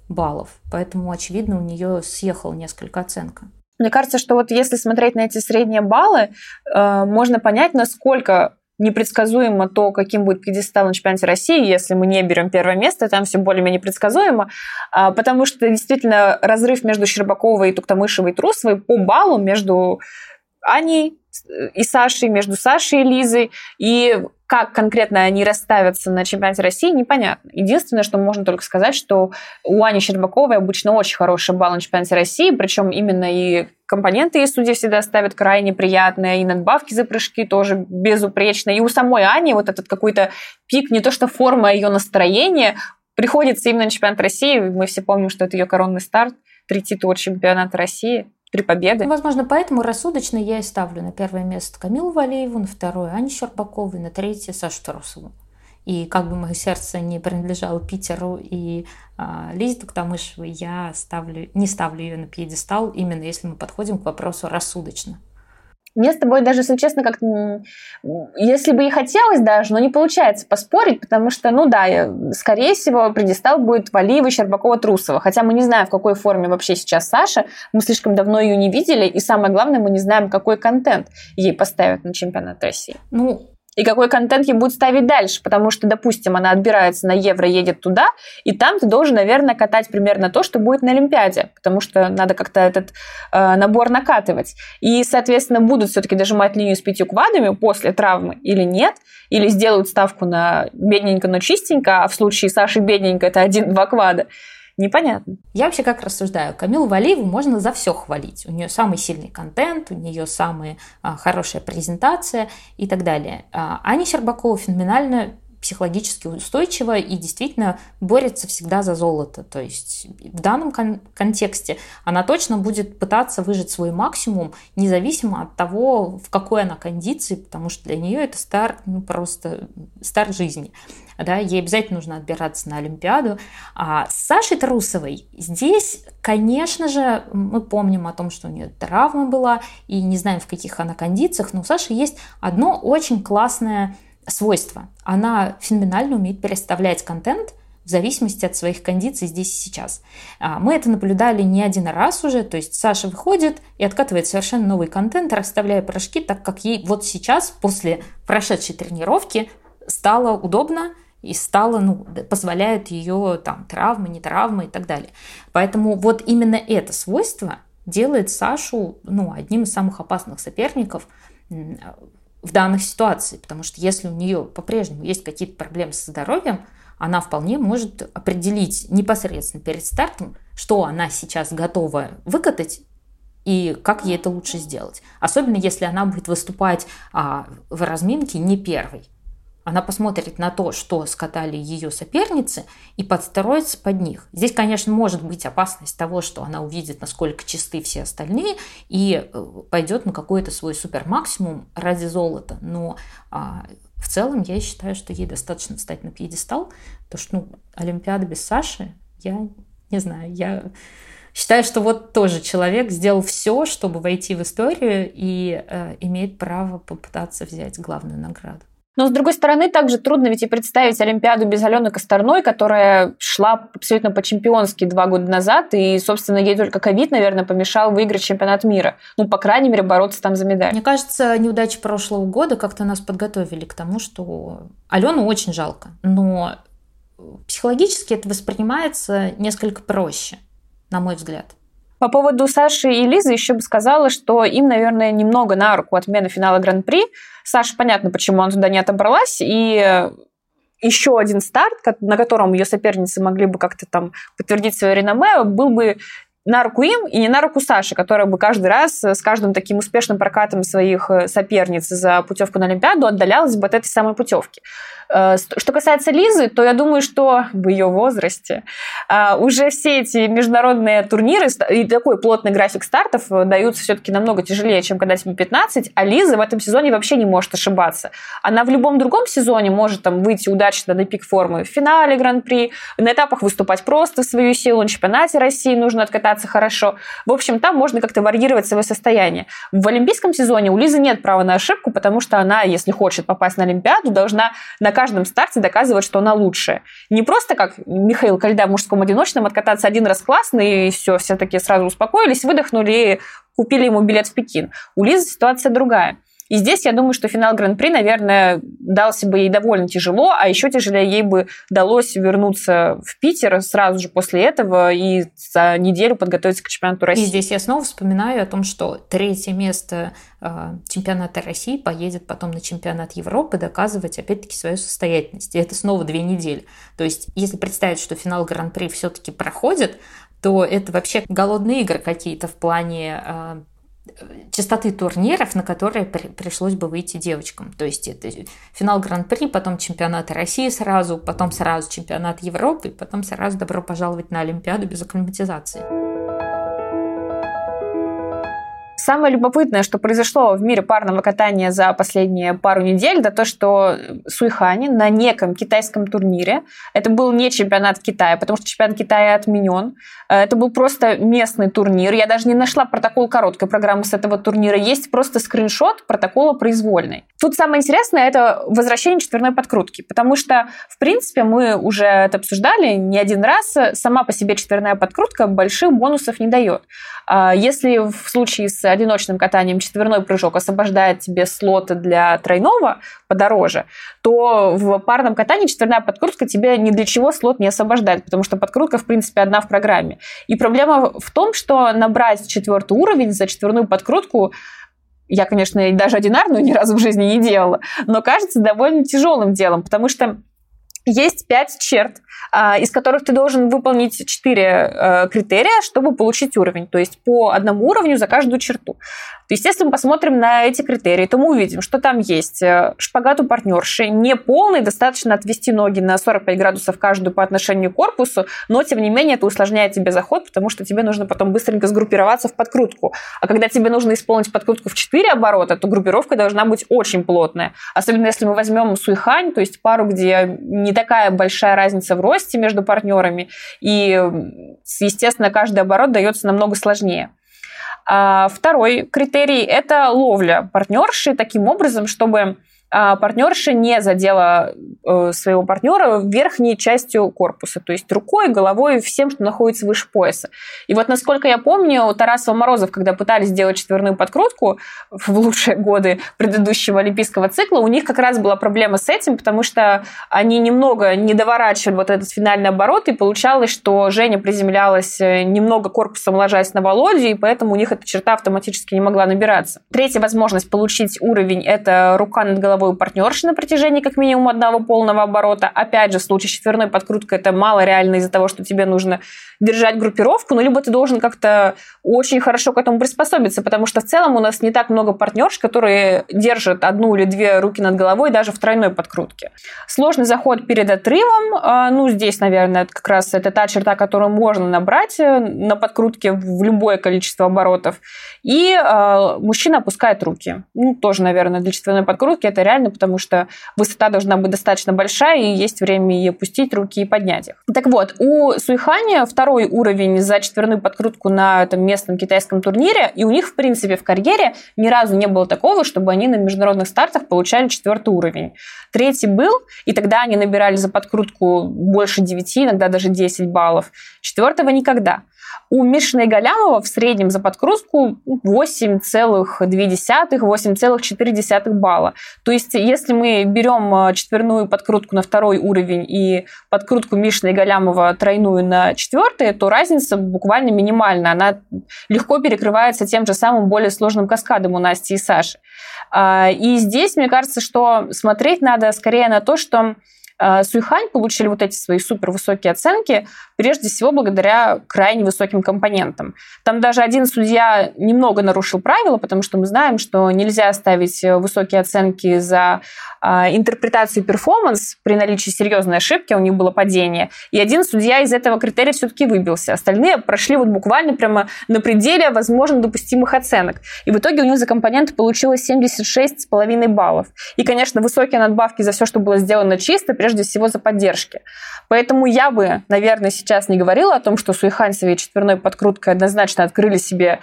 баллов, поэтому, очевидно, у нее съехала несколько оценка. Мне кажется, что вот если смотреть на эти средние баллы, э, можно понять, насколько непредсказуемо то, каким будет пьедестал на чемпионате России, если мы не берем первое место, там все более-менее предсказуемо, а, потому что действительно разрыв между Щербаковой, Туктамышевой и Трусовой по баллу между Аней и Сашей, между Сашей и Лизой, и как конкретно они расставятся на чемпионате России, непонятно. Единственное, что можно только сказать, что у Ани Щербаковой обычно очень хороший балл на чемпионате России, причем именно и компоненты из судьи всегда ставят крайне приятные, и надбавки за прыжки тоже безупречные. И у самой Ани вот этот какой-то пик, не то что форма, а ее настроения, приходится именно на чемпионат России. Мы все помним, что это ее коронный старт, три титула чемпионата России – три победы. Ну, возможно, поэтому рассудочно я и ставлю на первое место Камилу Валееву, на второе Аню Щербакову и на третье Сашу Тарусову. И как бы мое сердце не принадлежало Питеру и а, Лизе Туктамышевой, я ставлю, не ставлю ее на пьедестал, именно если мы подходим к вопросу рассудочно. Мне с тобой даже, если честно, как если бы и хотелось даже, но не получается поспорить, потому что, ну да, скорее всего, предистал будет Валиева, Щербакова, Трусова. Хотя мы не знаем, в какой форме вообще сейчас Саша. Мы слишком давно ее не видели. И самое главное, мы не знаем, какой контент ей поставят на чемпионат России. Ну, и какой контент ей будет ставить дальше. Потому что, допустим, она отбирается на евро, едет туда, и там ты должен, наверное, катать примерно то, что будет на Олимпиаде, потому что надо как-то этот э, набор накатывать. И, соответственно, будут все-таки дожимать линию с пятью квадами после травмы или нет, или сделают ставку на бедненько, но чистенько, а в случае Саши бедненько это один-два квада непонятно. Я вообще как рассуждаю? Камилу Валиеву можно за все хвалить. У нее самый сильный контент, у нее самая а, хорошая презентация и так далее. А, Аня Щербакова феноменально психологически устойчива и действительно борется всегда за золото. То есть в данном кон- контексте она точно будет пытаться выжить свой максимум, независимо от того, в какой она кондиции, потому что для нее это старт, ну просто старт жизни. Да, ей обязательно нужно отбираться на Олимпиаду. А с Сашей Трусовой здесь, конечно же, мы помним о том, что у нее травма была, и не знаем, в каких она кондициях, но у Саши есть одно очень классное свойство. Она феноменально умеет переставлять контент в зависимости от своих кондиций здесь и сейчас. А, мы это наблюдали не один раз уже, то есть Саша выходит и откатывает совершенно новый контент, расставляя порошки так, как ей вот сейчас, после прошедшей тренировки, стало удобно, и стало, ну, позволяет ее там травмы, не травмы и так далее. Поэтому вот именно это свойство делает Сашу, ну, одним из самых опасных соперников в данных ситуациях, потому что если у нее по-прежнему есть какие-то проблемы со здоровьем, она вполне может определить непосредственно перед стартом, что она сейчас готова выкатать и как ей это лучше сделать. Особенно если она будет выступать а, в разминке не первой. Она посмотрит на то, что скатали ее соперницы, и подстроится под них. Здесь, конечно, может быть опасность того, что она увидит, насколько чисты все остальные, и э, пойдет на какой-то свой супер максимум ради золота. Но а, в целом я считаю, что ей достаточно встать на пьедестал, то что ну, Олимпиада без Саши, я не знаю, я считаю, что вот тоже человек сделал все, чтобы войти в историю и э, имеет право попытаться взять главную награду. Но, с другой стороны, также трудно ведь и представить Олимпиаду без Алены Косторной, которая шла абсолютно по-чемпионски два года назад, и, собственно, ей только ковид, наверное, помешал выиграть чемпионат мира. Ну, по крайней мере, бороться там за медаль. Мне кажется, неудачи прошлого года как-то нас подготовили к тому, что Алену очень жалко, но психологически это воспринимается несколько проще, на мой взгляд. По поводу Саши и Лизы еще бы сказала, что им, наверное, немного на руку отмена финала Гран-при, Саша, понятно, почему она туда не отобралась, и еще один старт, на котором ее соперницы могли бы как-то там подтвердить свое реноме, был бы на руку им и не на руку Саши, которая бы каждый раз с каждым таким успешным прокатом своих э, соперниц за путевку на Олимпиаду отдалялась бы от этой самой путевки. Э, что касается Лизы, то я думаю, что в ее возрасте э, уже все эти международные турниры и такой плотный график стартов даются все-таки намного тяжелее, чем когда тебе 15, а Лиза в этом сезоне вообще не может ошибаться. Она в любом другом сезоне может там выйти удачно на пик формы в финале Гран-при, на этапах выступать просто в свою силу, на чемпионате России нужно откататься питаться хорошо. В общем, там можно как-то варьировать свое состояние. В олимпийском сезоне у Лизы нет права на ошибку, потому что она, если хочет попасть на Олимпиаду, должна на каждом старте доказывать, что она лучшая. Не просто как Михаил Кальда в мужском одиночном откататься один раз классно, и все, все такие сразу успокоились, выдохнули и купили ему билет в Пекин. У Лизы ситуация другая. И здесь я думаю, что финал Гран-при, наверное, дался бы ей довольно тяжело, а еще тяжелее ей бы далось вернуться в Питер сразу же после этого и за неделю подготовиться к чемпионату России. И здесь я снова вспоминаю о том, что третье место э, чемпионата России поедет потом на чемпионат Европы доказывать опять-таки свою состоятельность. И это снова две недели. То есть, если представить, что финал Гран-при все-таки проходит, то это вообще голодные игры какие-то в плане э, частоты турниров, на которые при, пришлось бы выйти девочкам. То есть это финал Гран-при, потом чемпионат России сразу, потом сразу чемпионат Европы, потом сразу добро пожаловать на Олимпиаду без акклиматизации. Самое любопытное, что произошло в мире парного катания за последние пару недель, это то, что Суйхани на неком китайском турнире, это был не чемпионат Китая, потому что чемпионат Китая отменен, э, это был просто местный турнир. Я даже не нашла протокол короткой программы с этого турнира. Есть просто скриншот протокола произвольной. Тут самое интересное – это возвращение четверной подкрутки, потому что, в принципе, мы уже это обсуждали не один раз. Сама по себе четверная подкрутка больших бонусов не дает. А если в случае с одиночным катанием четверной прыжок освобождает тебе слоты для тройного подороже, то в парном катании четверная подкрутка тебе ни для чего слот не освобождает, потому что подкрутка, в принципе, одна в программе. И проблема в том, что набрать четвертый уровень за четверную подкрутку я, конечно, даже одинарную ни разу в жизни не делала, но кажется довольно тяжелым делом, потому что есть пять черт, а, из которых ты должен выполнить четыре э, критерия, чтобы получить уровень. То есть по одному уровню за каждую черту. Если мы посмотрим на эти критерии, то мы увидим, что там есть э, шпагат у партнерши, не полный, достаточно отвести ноги на 45 градусов каждую по отношению к корпусу, но, тем не менее, это усложняет тебе заход, потому что тебе нужно потом быстренько сгруппироваться в подкрутку. А когда тебе нужно исполнить подкрутку в 4 оборота, то группировка должна быть очень плотная. Особенно если мы возьмем суйхань, то есть пару, где не такая большая разница в росте между партнерами, и, естественно, каждый оборот дается намного сложнее. А второй критерий – это ловля партнерши таким образом, чтобы а партнерша не задела э, своего партнера верхней частью корпуса, то есть рукой, головой, всем, что находится выше пояса. И вот, насколько я помню, Тарасова Морозов, когда пытались сделать четверную подкрутку в лучшие годы предыдущего олимпийского цикла, у них как раз была проблема с этим, потому что они немного не доворачивали вот этот финальный оборот, и получалось, что Женя приземлялась э, немного корпусом, ложась на Володю, и поэтому у них эта черта автоматически не могла набираться. Третья возможность получить уровень – это рука над головой головой у партнерши на протяжении как минимум одного полного оборота. Опять же, в случае четверной подкрутки это мало реально из-за того, что тебе нужно держать группировку, ну, либо ты должен как-то очень хорошо к этому приспособиться, потому что в целом у нас не так много партнерш, которые держат одну или две руки над головой даже в тройной подкрутке. Сложный заход перед отрывом, а, ну, здесь, наверное, как раз это та черта, которую можно набрать э, на подкрутке в любое количество оборотов. И э, мужчина опускает руки. Ну, тоже, наверное, для четверной подкрутки это реально, потому что высота должна быть достаточно большая, и есть время и опустить руки, и поднять их. Так вот, у Суихани второй уровень за четверную подкрутку на этом местном китайском турнире, и у них, в принципе, в карьере ни разу не было такого, чтобы они на международных стартах получали четвертый уровень. Третий был, и тогда они набирали за подкрутку больше 9, иногда даже 10 баллов. Четвертого никогда. У Мишина и Галямова в среднем за подкрутку 8,2-8,4 балла. То есть, если мы берем э, четверную подкрутку на второй уровень и подкрутку Мишина и Галямова тройную на четвертый, то разница буквально минимальна. Она легко перекрывается тем же самым более сложным каскадом у Насти и Саши. А, и здесь, мне кажется, что смотреть надо скорее на то, что а, Суйхань получили вот эти свои супервысокие оценки прежде всего благодаря крайне высоким компонентам. Там даже один судья немного нарушил правила, потому что мы знаем, что нельзя ставить высокие оценки за а, интерпретацию перформанс при наличии серьезной ошибки, у них было падение. И один судья из этого критерия все-таки выбился. Остальные прошли вот буквально прямо на пределе возможно допустимых оценок. И в итоге у них за компоненты получилось 76,5 баллов. И, конечно, высокие надбавки за все, что было сделано чисто, прежде всего за поддержки. Поэтому я бы, наверное, сейчас не говорила о том, что Суиханцеве четверной подкруткой однозначно открыли себе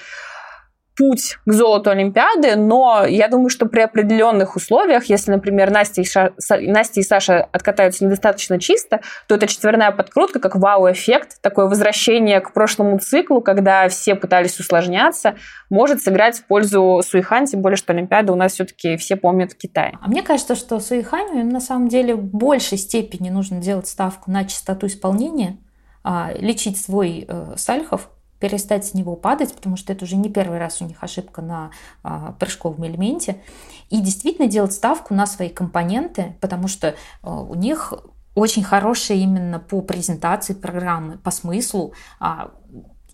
путь к золоту Олимпиады, но я думаю, что при определенных условиях, если, например, Настя и, Ша... Настя и Саша откатаются недостаточно чисто, то эта четверная подкрутка как вау-эффект, такое возвращение к прошлому циклу, когда все пытались усложняться, может сыграть в пользу Суихань, тем более, что Олимпиада у нас все-таки все помнят Китай. А мне кажется, что Суиханю на самом деле в большей степени нужно делать ставку на частоту исполнения, лечить свой э, Сальхов, перестать с него падать, потому что это уже не первый раз у них ошибка на а, прыжковом элементе, и действительно делать ставку на свои компоненты, потому что а, у них очень хорошие именно по презентации программы, по смыслу. А,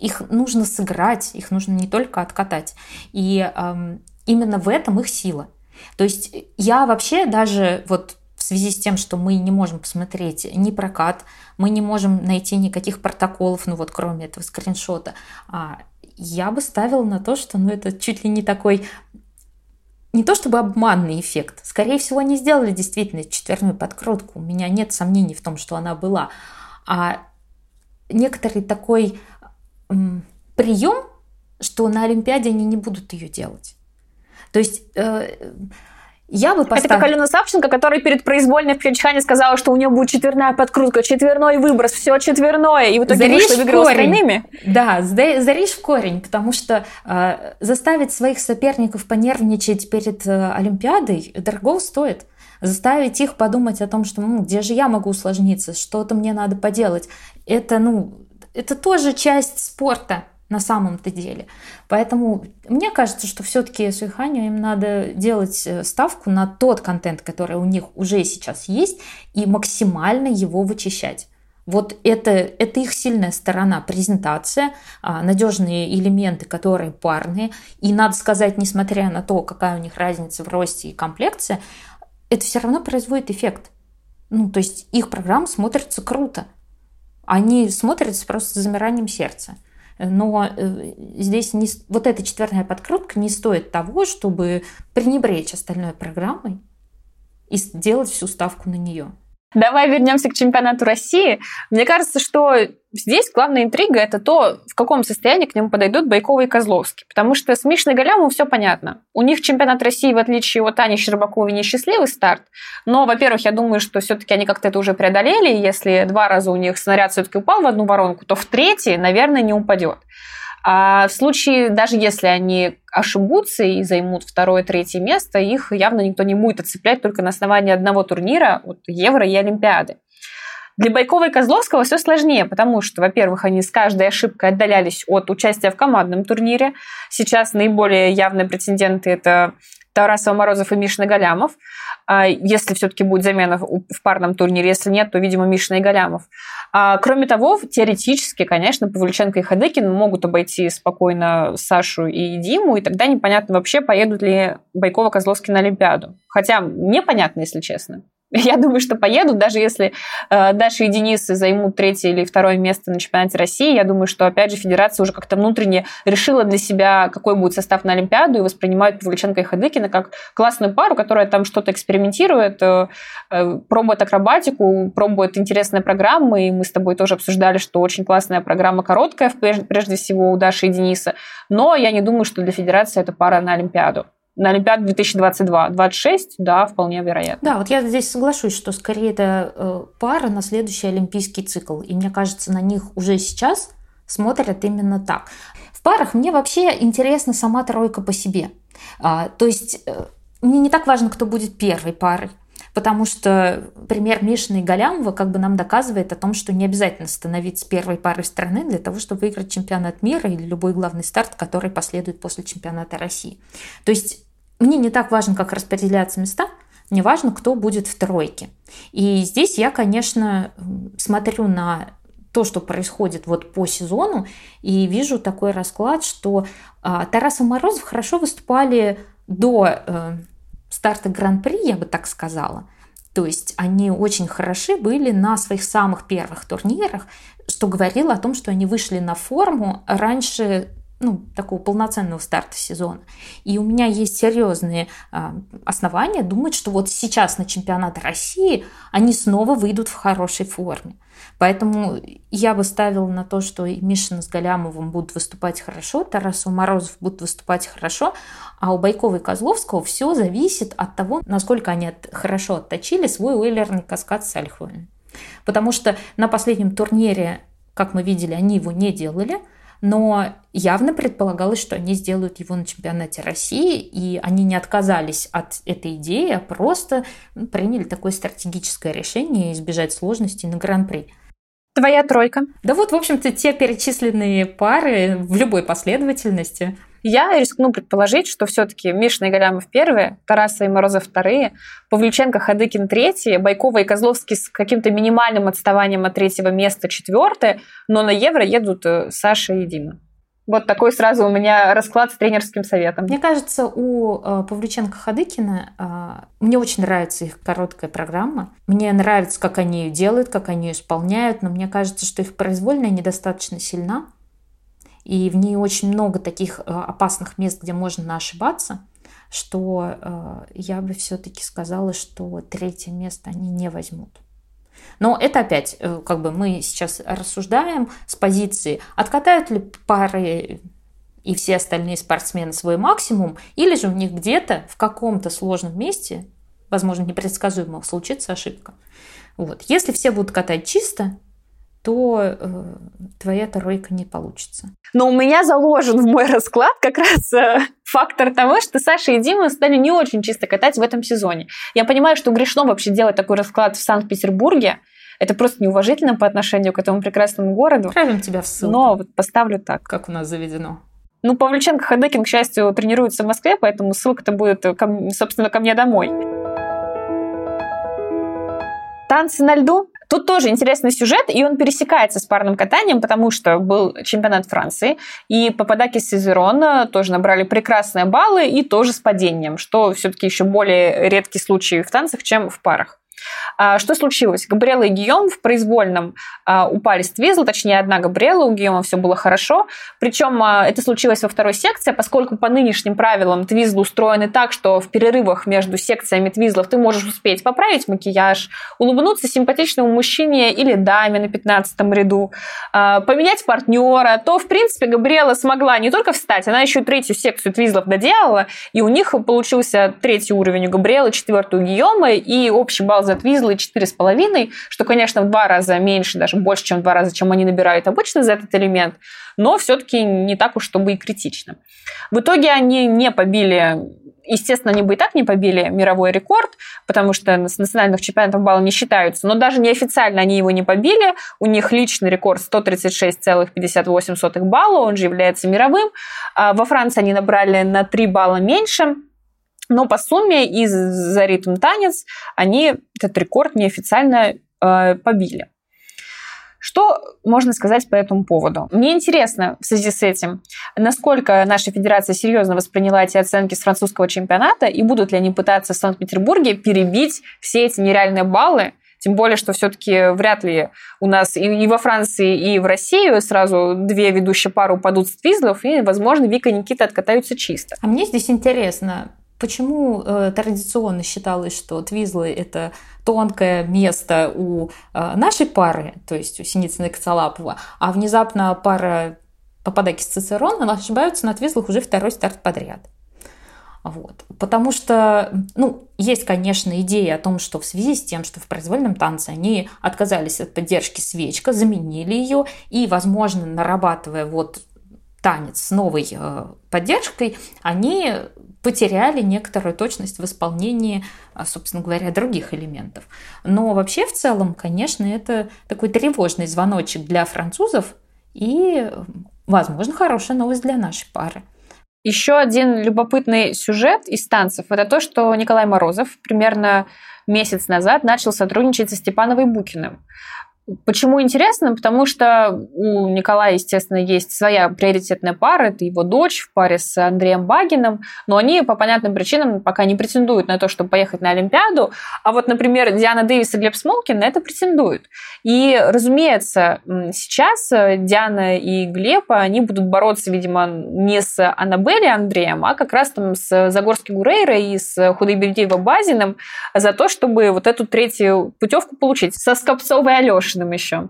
их нужно сыграть, их нужно не только откатать. И а, именно в этом их сила. То есть я вообще даже вот в связи с тем, что мы не можем посмотреть ни прокат, мы не можем найти никаких протоколов, ну вот кроме этого скриншота, а я бы ставила на то, что ну, это чуть ли не такой не то чтобы обманный эффект. Скорее всего, они сделали действительно четверную подкрутку. У меня нет сомнений в том, что она была. А некоторый такой м, прием, что на Олимпиаде они не будут ее делать. То есть э, я бы поставила... Это как Алена Савченко, которая перед произвольной в Пхенчхане сказала, что у нее будет четверная подкрутка, четверной выброс, все четверное, и в итоге заришь вышла выиграла остальными. Да, заришь в корень, потому что э, заставить своих соперников понервничать перед э, Олимпиадой дорого стоит. Заставить их подумать о том, что ну, где же я могу усложниться, что-то мне надо поделать. Это, ну, это тоже часть спорта на самом-то деле. Поэтому мне кажется, что все-таки Суиханю им надо делать э, ставку на тот контент, который у них уже сейчас есть, и максимально его вычищать. Вот это, это их сильная сторона, презентация, а, надежные элементы, которые парные. И надо сказать, несмотря на то, какая у них разница в росте и комплекции, это все равно производит эффект. Ну, то есть их программа смотрится круто. Они смотрятся просто с замиранием сердца. Но э, здесь не, вот эта четвертая подкрутка не стоит того, чтобы пренебречь остальной программой и сделать всю ставку на нее. Давай вернемся к чемпионату России. Мне кажется, что здесь главная интрига это то, в каком состоянии к нему подойдут Байкова и Козловский. Потому что с Мишной Галямовым все понятно. У них чемпионат России, в отличие от Ани Щербаковой, не счастливый старт. Но, во-первых, я думаю, что все-таки они как-то это уже преодолели. Если два раза у них снаряд все-таки упал в одну воронку, то в третьей, наверное, не упадет. А в случае, даже если они ошибутся и займут второе, третье место, их явно никто не будет отцеплять только на основании одного турнира, вот Евро и Олимпиады. Для Байкова и Козловского все сложнее, потому что, во-первых, они с каждой ошибкой отдалялись от участия в командном турнире. Сейчас наиболее явные претенденты – это Тарасова Морозов и Мишна Галямов. А если все-таки будет замена в парном турнире, если нет, то, видимо, Мишна и Галямов. А, кроме того, теоретически, конечно, Павлюченко и Хадыкин могут обойти спокойно Сашу и Диму, и тогда непонятно вообще, поедут ли Байкова-Козловский на Олимпиаду. Хотя мне понятно, если честно. Я думаю, что поедут, даже если э, Даша и Денис займут третье или второе место на чемпионате России. Я думаю, что, опять же, федерация уже как-то внутренне решила для себя, какой будет состав на Олимпиаду, и воспринимает Павличенко и Хадыкина как классную пару, которая там что-то экспериментирует, э, э, пробует акробатику, пробует интересные программы. И мы с тобой тоже обсуждали, что очень классная программа, короткая, прежде всего, у Даши и Дениса. Но я не думаю, что для федерации это пара на Олимпиаду на Олимпиаду 2022. 26, да, вполне вероятно. Да, вот я здесь соглашусь, что скорее это э, пара на следующий олимпийский цикл. И мне кажется, на них уже сейчас смотрят именно так. В парах мне вообще интересна сама тройка по себе. А, то есть э, мне не так важно, кто будет первой парой. Потому что пример Мишина и Галямова как бы нам доказывает о том, что не обязательно становиться первой парой страны для того, чтобы выиграть чемпионат мира или любой главный старт, который последует после чемпионата России. То есть мне не так важно, как распределяться места, мне важно, кто будет в тройке. И здесь я, конечно, смотрю на то, что происходит вот по сезону, и вижу такой расклад, что а, Тарас и Морозов хорошо выступали до э, старта Гран-при, я бы так сказала. То есть они очень хороши были на своих самых первых турнирах, что говорило о том, что они вышли на форму раньше ну, такого полноценного старта сезона. И у меня есть серьезные а, основания думать, что вот сейчас на чемпионат России они снова выйдут в хорошей форме. Поэтому я бы ставила на то, что и Мишина с Галямовым будут выступать хорошо, Тарас Морозов будут выступать хорошо, а у Байкова и Козловского все зависит от того, насколько они от, хорошо отточили свой уиллерный каскад с Альховым. Потому что на последнем турнире, как мы видели, они его не делали – но явно предполагалось, что они сделают его на чемпионате России, и они не отказались от этой идеи, а просто приняли такое стратегическое решение избежать сложностей на Гран-при. Твоя тройка. Да вот, в общем-то, те перечисленные пары в любой последовательности – я рискну предположить, что все-таки Мишина и Галямов первые, Тарасова и Морозов вторые, Павлюченко, Хадыкин третьи, Байкова и Козловский с каким-то минимальным отставанием от третьего места четвертые, но на Евро едут э, Саша и Дима. Вот такой сразу у меня расклад с тренерским советом. Мне кажется, у э, Павлюченко Хадыкина э, мне очень нравится их короткая программа. Мне нравится, как они ее делают, как они ее исполняют, но мне кажется, что их произвольная недостаточно сильна и в ней очень много таких э, опасных мест, где можно ошибаться, что э, я бы все-таки сказала, что третье место они не возьмут. Но это опять, э, как бы мы сейчас рассуждаем с позиции, откатают ли пары и все остальные спортсмены свой максимум, или же у них где-то в каком-то сложном месте, возможно, непредсказуемо, случится ошибка. Вот. Если все будут катать чисто, то э, твоя тройка не получится. Но у меня заложен в мой расклад как раз э, фактор того, что Саша и Дима стали не очень чисто катать в этом сезоне. Я понимаю, что грешно вообще делать такой расклад в Санкт-Петербурге, Это просто неуважительно по отношению к этому прекрасному городу. Правим тебя в ссылку. Но вот поставлю так. Как у нас заведено. Ну, Павлюченко Ходыкин, к счастью, тренируется в Москве, поэтому ссылка-то будет, собственно, ко мне домой. Танцы на льду. Тут тоже интересный сюжет, и он пересекается с парным катанием, потому что был чемпионат Франции, и Пападаки и Сезерон тоже набрали прекрасные баллы, и тоже с падением, что все-таки еще более редкий случай в танцах, чем в парах. А, что случилось? Габриэла и Гийом в произвольном а, упали с Твизла, точнее, одна Габриэла, у Гийома все было хорошо. Причем а, это случилось во второй секции, поскольку по нынешним правилам Твизлы устроены так, что в перерывах между секциями Твизлов ты можешь успеть поправить макияж, улыбнуться симпатичному мужчине или даме на 15 ряду, поменять партнера, то, в принципе, Габриэла смогла не только встать, она еще третью секцию Твизлов доделала, и у них получился третий уровень у Габриэлы, четвертый у Гийома, и общий балл за Твизлы Тезлы 4,5, что, конечно, в два раза меньше, даже больше, чем в два раза, чем они набирают обычно за этот элемент, но все-таки не так уж, чтобы и критично. В итоге они не побили Естественно, они бы и так не побили мировой рекорд, потому что с национальных чемпионатов баллы не считаются, но даже неофициально они его не побили. У них личный рекорд 136,58 балла, он же является мировым. А во Франции они набрали на 3 балла меньше, но по сумме из за ритм танец они этот рекорд неофициально э, побили. Что можно сказать по этому поводу? Мне интересно в связи с этим, насколько наша федерация серьезно восприняла эти оценки с французского чемпионата и будут ли они пытаться в Санкт-Петербурге перебить все эти нереальные баллы, тем более, что все-таки вряд ли у нас и, во Франции, и в России сразу две ведущие пары упадут с твизлов, и, возможно, Вика и Никита откатаются чисто. А мне здесь интересно, Почему э, традиционно считалось, что твизлы – это тонкое место у э, нашей пары, то есть у Синицына и Коцалапова, а внезапно пара Пападаки с Цицерон ошибаются на твизлах уже второй старт подряд? Вот. Потому что, ну, есть, конечно, идея о том, что в связи с тем, что в произвольном танце они отказались от поддержки свечка, заменили ее и, возможно, нарабатывая вот танец с новой э, поддержкой, они потеряли некоторую точность в исполнении, а, собственно говоря, других элементов. Но вообще в целом, конечно, это такой тревожный звоночек для французов и, возможно, хорошая новость для нашей пары. Еще один любопытный сюжет из танцев – это то, что Николай Морозов примерно месяц назад начал сотрудничать со Степановой Букиным. Почему интересно? Потому что у Николая, естественно, есть своя приоритетная пара, это его дочь в паре с Андреем Багиным, но они по понятным причинам пока не претендуют на то, чтобы поехать на Олимпиаду, а вот, например, Диана Дэвис и Глеб Смолкин на это претендуют. И, разумеется, сейчас Диана и Глеб, они будут бороться, видимо, не с Аннабелли Андреем, а как раз там с Загорским Гурейрой и с Худайбердиева Базиным за то, чтобы вот эту третью путевку получить со Скопцовой Алешей Прошиным еще. А,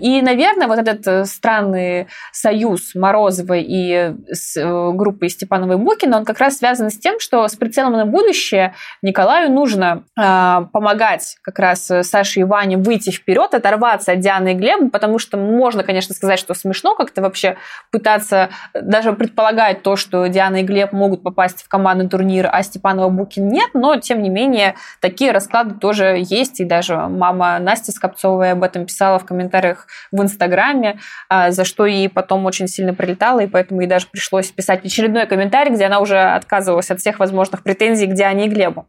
и, наверное, вот этот э, странный союз Морозовой и с э, группой Степановой Букина, он как раз связан с тем, что с прицелом на будущее Николаю нужно а, помогать как раз Саше и Ване выйти вперед, оторваться от Дианы и Глеба, потому что можно, конечно, сказать, что смешно как-то вообще пытаться даже предполагать то, что Диана и Глеб могут попасть в командный турнир, а Степанова Букин нет, но, тем не менее, такие расклады тоже есть, и даже мама Настя Скопцовая об этом писала в комментариях комментариях в Инстаграме, а, за что ей потом очень сильно прилетало, и поэтому ей даже пришлось писать очередной комментарий, где она уже отказывалась от всех возможных претензий к Диане и Глебу.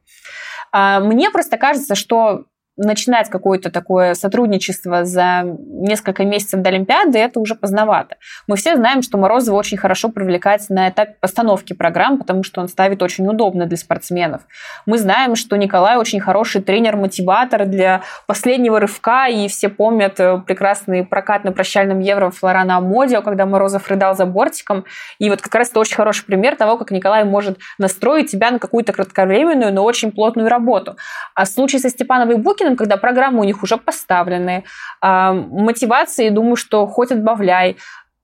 А, мне просто кажется, что начинать какое-то такое сотрудничество за несколько месяцев до Олимпиады, это уже поздновато. Мы все знаем, что Морозова очень хорошо привлекать на этапе постановки программ, потому что он ставит очень удобно для спортсменов. Мы знаем, что Николай очень хороший тренер-мотиватор для последнего рывка, и все помнят э, прекрасный прокат на прощальном Евро Флорана Амодио, когда Морозов рыдал за бортиком. И вот как раз это очень хороший пример того, как Николай может настроить тебя на какую-то кратковременную, но очень плотную работу. А в случае со Степановой Букиной Путиным, когда программы у них уже поставлены, а, мотивации, думаю, что хоть отбавляй.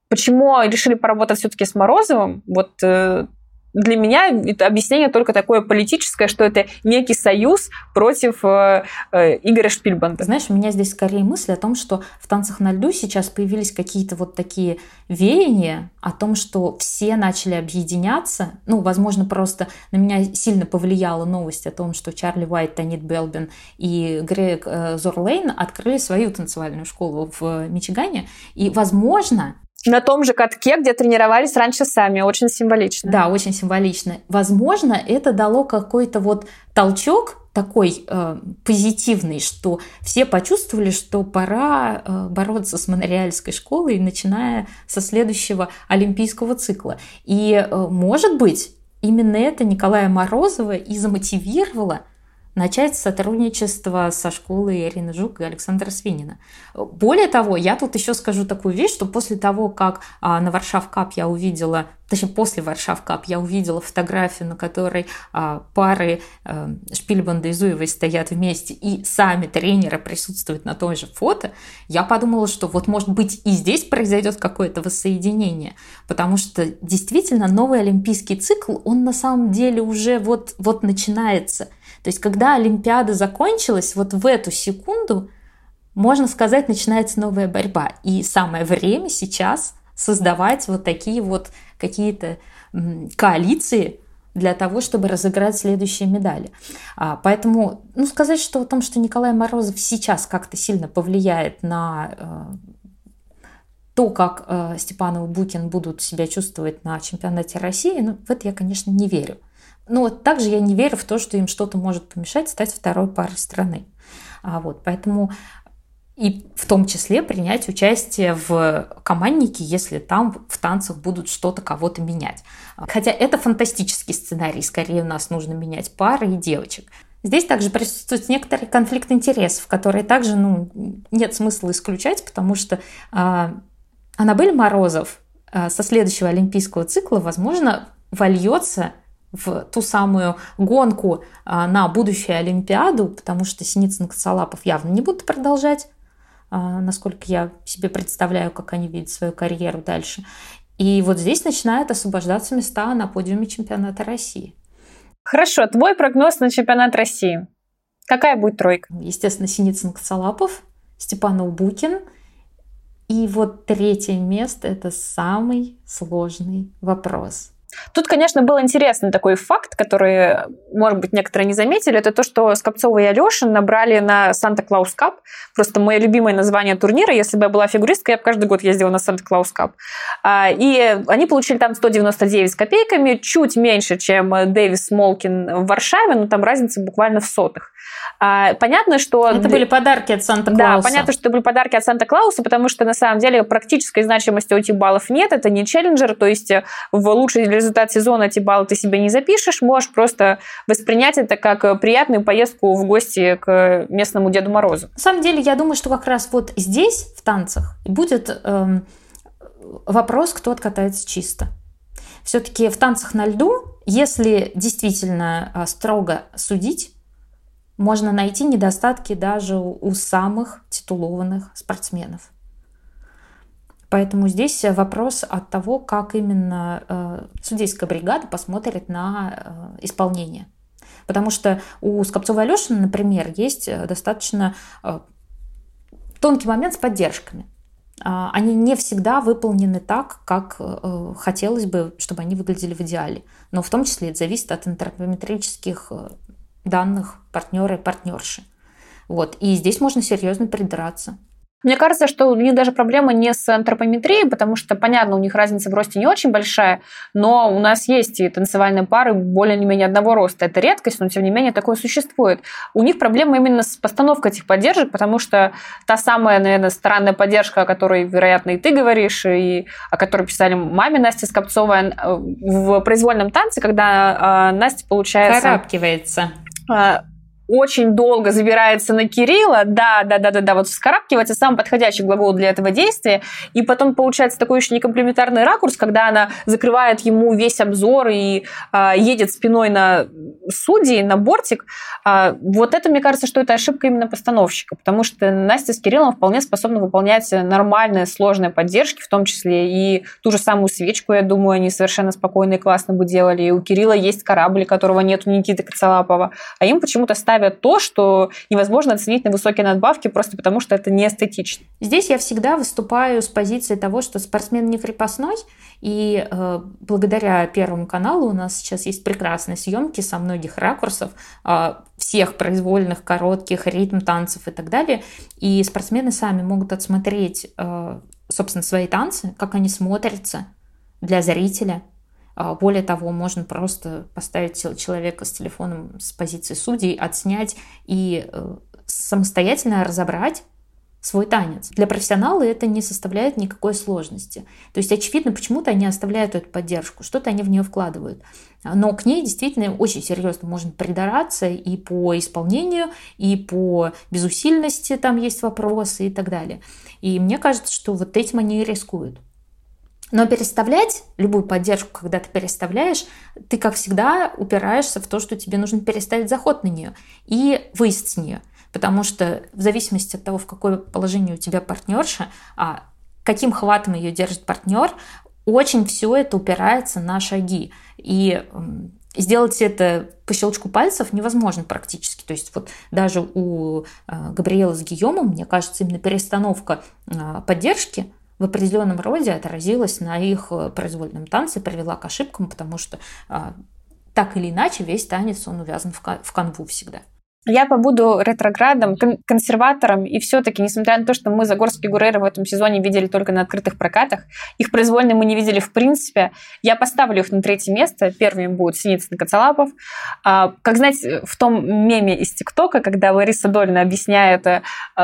Почему решили поработать все-таки с Морозовым? Вот э, для меня это объяснение только такое политическое, что это некий союз против э, э, Игоря Шпильбанда. Знаешь, у меня здесь скорее мысль о том, что в «Танцах на льду» сейчас появились какие-то вот такие веяния о том, что все начали объединяться. Ну, возможно, просто на меня сильно повлияла новость о том, что Чарли Уайт, Танит Белбин и Грег э, Зорлейн открыли свою танцевальную школу в Мичигане. И, возможно, на том же катке, где тренировались раньше сами. Очень символично. Да, очень символично. Возможно, это дало какой-то вот толчок такой э, позитивный, что все почувствовали, что пора э, бороться с монреальской школой, начиная со следующего олимпийского цикла. И, э, может быть, именно это Николая Морозова и замотивировало начать сотрудничество со школой Ирины Жук и Александра Свинина. Более того, я тут еще скажу такую вещь, что после того, как а, на Варшав Кап я увидела, точнее, после Варшав Кап я увидела фотографию, на которой а, пары а, Шпильбанда и Зуевой стоят вместе, и сами тренеры присутствуют на том же фото, я подумала, что вот, может быть, и здесь произойдет какое-то воссоединение, потому что действительно новый олимпийский цикл, он на самом деле уже вот, вот начинается – то есть, когда Олимпиада закончилась, вот в эту секунду, можно сказать, начинается новая борьба. И самое время сейчас создавать вот такие вот какие-то коалиции для того, чтобы разыграть следующие медали. А, поэтому, ну, сказать, что о том, что Николай Морозов сейчас как-то сильно повлияет на э, то, как э, Степанов и Букин будут себя чувствовать на чемпионате России, ну, в это я, конечно, не верю. Но также я не верю в то, что им что-то может помешать стать второй парой страны. А вот, поэтому и в том числе принять участие в команднике, если там в танцах будут что-то кого-то менять. Хотя это фантастический сценарий, скорее у нас нужно менять пары и девочек. Здесь также присутствует некоторый конфликт интересов, который также ну, нет смысла исключать, потому что э, Аннабель Морозов э, со следующего олимпийского цикла, возможно, вольется в ту самую гонку а, на будущую Олимпиаду, потому что Синицын Коцалапов явно не будут продолжать, а, насколько я себе представляю, как они видят свою карьеру дальше. И вот здесь начинают освобождаться места на подиуме чемпионата России. Хорошо, твой прогноз на чемпионат России. Какая будет тройка? Естественно, Синицын Коцалапов, Степанов Букин. И вот третье место – это самый сложный вопрос – Тут, конечно, был интересный такой факт, который, может быть, некоторые не заметили, это то, что Скопцова и Алешин набрали на Санта-Клаус Кап. Просто мое любимое название турнира. Если бы я была фигуристкой, я бы каждый год ездила на Санта-Клаус Кап. А, и они получили там 199 с копейками, чуть меньше, чем Дэвис Молкин в Варшаве, но там разница буквально в сотых. А, понятно, что... Это были подарки от Санта-Клауса. Да, понятно, что это были подарки от Санта-Клауса, потому что на самом деле практической значимости у этих баллов нет. Это не челленджер, то есть в лучший результат сезона эти баллы ты себе не запишешь. Можешь просто воспринять это как приятную поездку в гости к местному Деду Морозу. На самом деле, я думаю, что как раз вот здесь, в танцах, будет эм, вопрос, кто откатается чисто. Все-таки в танцах на льду, если действительно э, строго судить, можно найти недостатки даже у самых титулованных спортсменов. Поэтому здесь вопрос от того, как именно э, судейская бригада посмотрит на э, исполнение. Потому что у Скопцова Алешина, например, есть достаточно э, тонкий момент с поддержками. Э, они не всегда выполнены так, как хотелось бы, чтобы они выглядели в идеале. Но в том числе это зависит от антропометрических данных партнера и партнерши. Вот. И здесь можно серьезно придраться. Мне кажется, что у них даже проблема не с антропометрией, потому что, понятно, у них разница в росте не очень большая, но у нас есть и танцевальные пары более-менее одного роста. Это редкость, но тем не менее такое существует. У них проблема именно с постановкой этих поддержек, потому что та самая, наверное, странная поддержка, о которой, вероятно, и ты говоришь, и о которой писали маме Насте Скопцовой в произвольном танце, когда а, Настя получается... Карабкивается а, очень долго забирается на Кирилла, да, да, да, да, да, вот вскарабкивается самый подходящий глагол для этого действия, и потом получается такой еще некомплементарный ракурс, когда она закрывает ему весь обзор и а, едет спиной на судей, на бортик. А, вот это, мне кажется, что это ошибка именно постановщика, потому что Настя с Кириллом вполне способны выполнять нормальные, сложные поддержки, в том числе и ту же самую свечку, я думаю, они совершенно спокойно и классно бы делали. И у Кирилла есть корабль, которого нет у Никиты Коцалапова, а им почему-то ставят то, что невозможно оценить на высокие надбавки просто потому, что это не эстетично. Здесь я всегда выступаю с позиции того, что спортсмен не крепостной, и э, благодаря Первому каналу у нас сейчас есть прекрасные съемки со многих ракурсов, э, всех произвольных, коротких, ритм танцев и так далее. И спортсмены сами могут отсмотреть, э, собственно, свои танцы, как они смотрятся для зрителя. Э, более того, можно просто поставить человека с телефоном с позиции судей, отснять и э, самостоятельно разобрать свой танец. Для профессионала это не составляет никакой сложности. То есть, очевидно, почему-то они оставляют эту поддержку, что-то они в нее вкладывают. Но к ней действительно очень серьезно можно придараться и по исполнению, и по безусильности там есть вопросы и так далее. И мне кажется, что вот этим они и рискуют. Но переставлять любую поддержку, когда ты переставляешь, ты, как всегда, упираешься в то, что тебе нужно переставить заход на нее и выезд с нее. Потому что в зависимости от того, в какое положение у тебя партнерша, а каким хватом ее держит партнер, очень все это упирается на шаги. И сделать это по щелчку пальцев невозможно практически. То есть вот даже у а, Габриэла с Гийомом, мне кажется, именно перестановка а, поддержки в определенном роде отразилась на их э, произвольном танце, привела к ошибкам, потому что а, так или иначе весь танец, он увязан в канву всегда. Я побуду ретроградом, кон- консерватором, и все-таки, несмотря на то, что мы Загорские Гурейры в этом сезоне видели только на открытых прокатах, их произвольные мы не видели в принципе, я поставлю их на третье место. Первым будет Синицын Коцалапов. А, как знаете, в том меме из ТикТока, когда Лариса Дольна объясняет, а,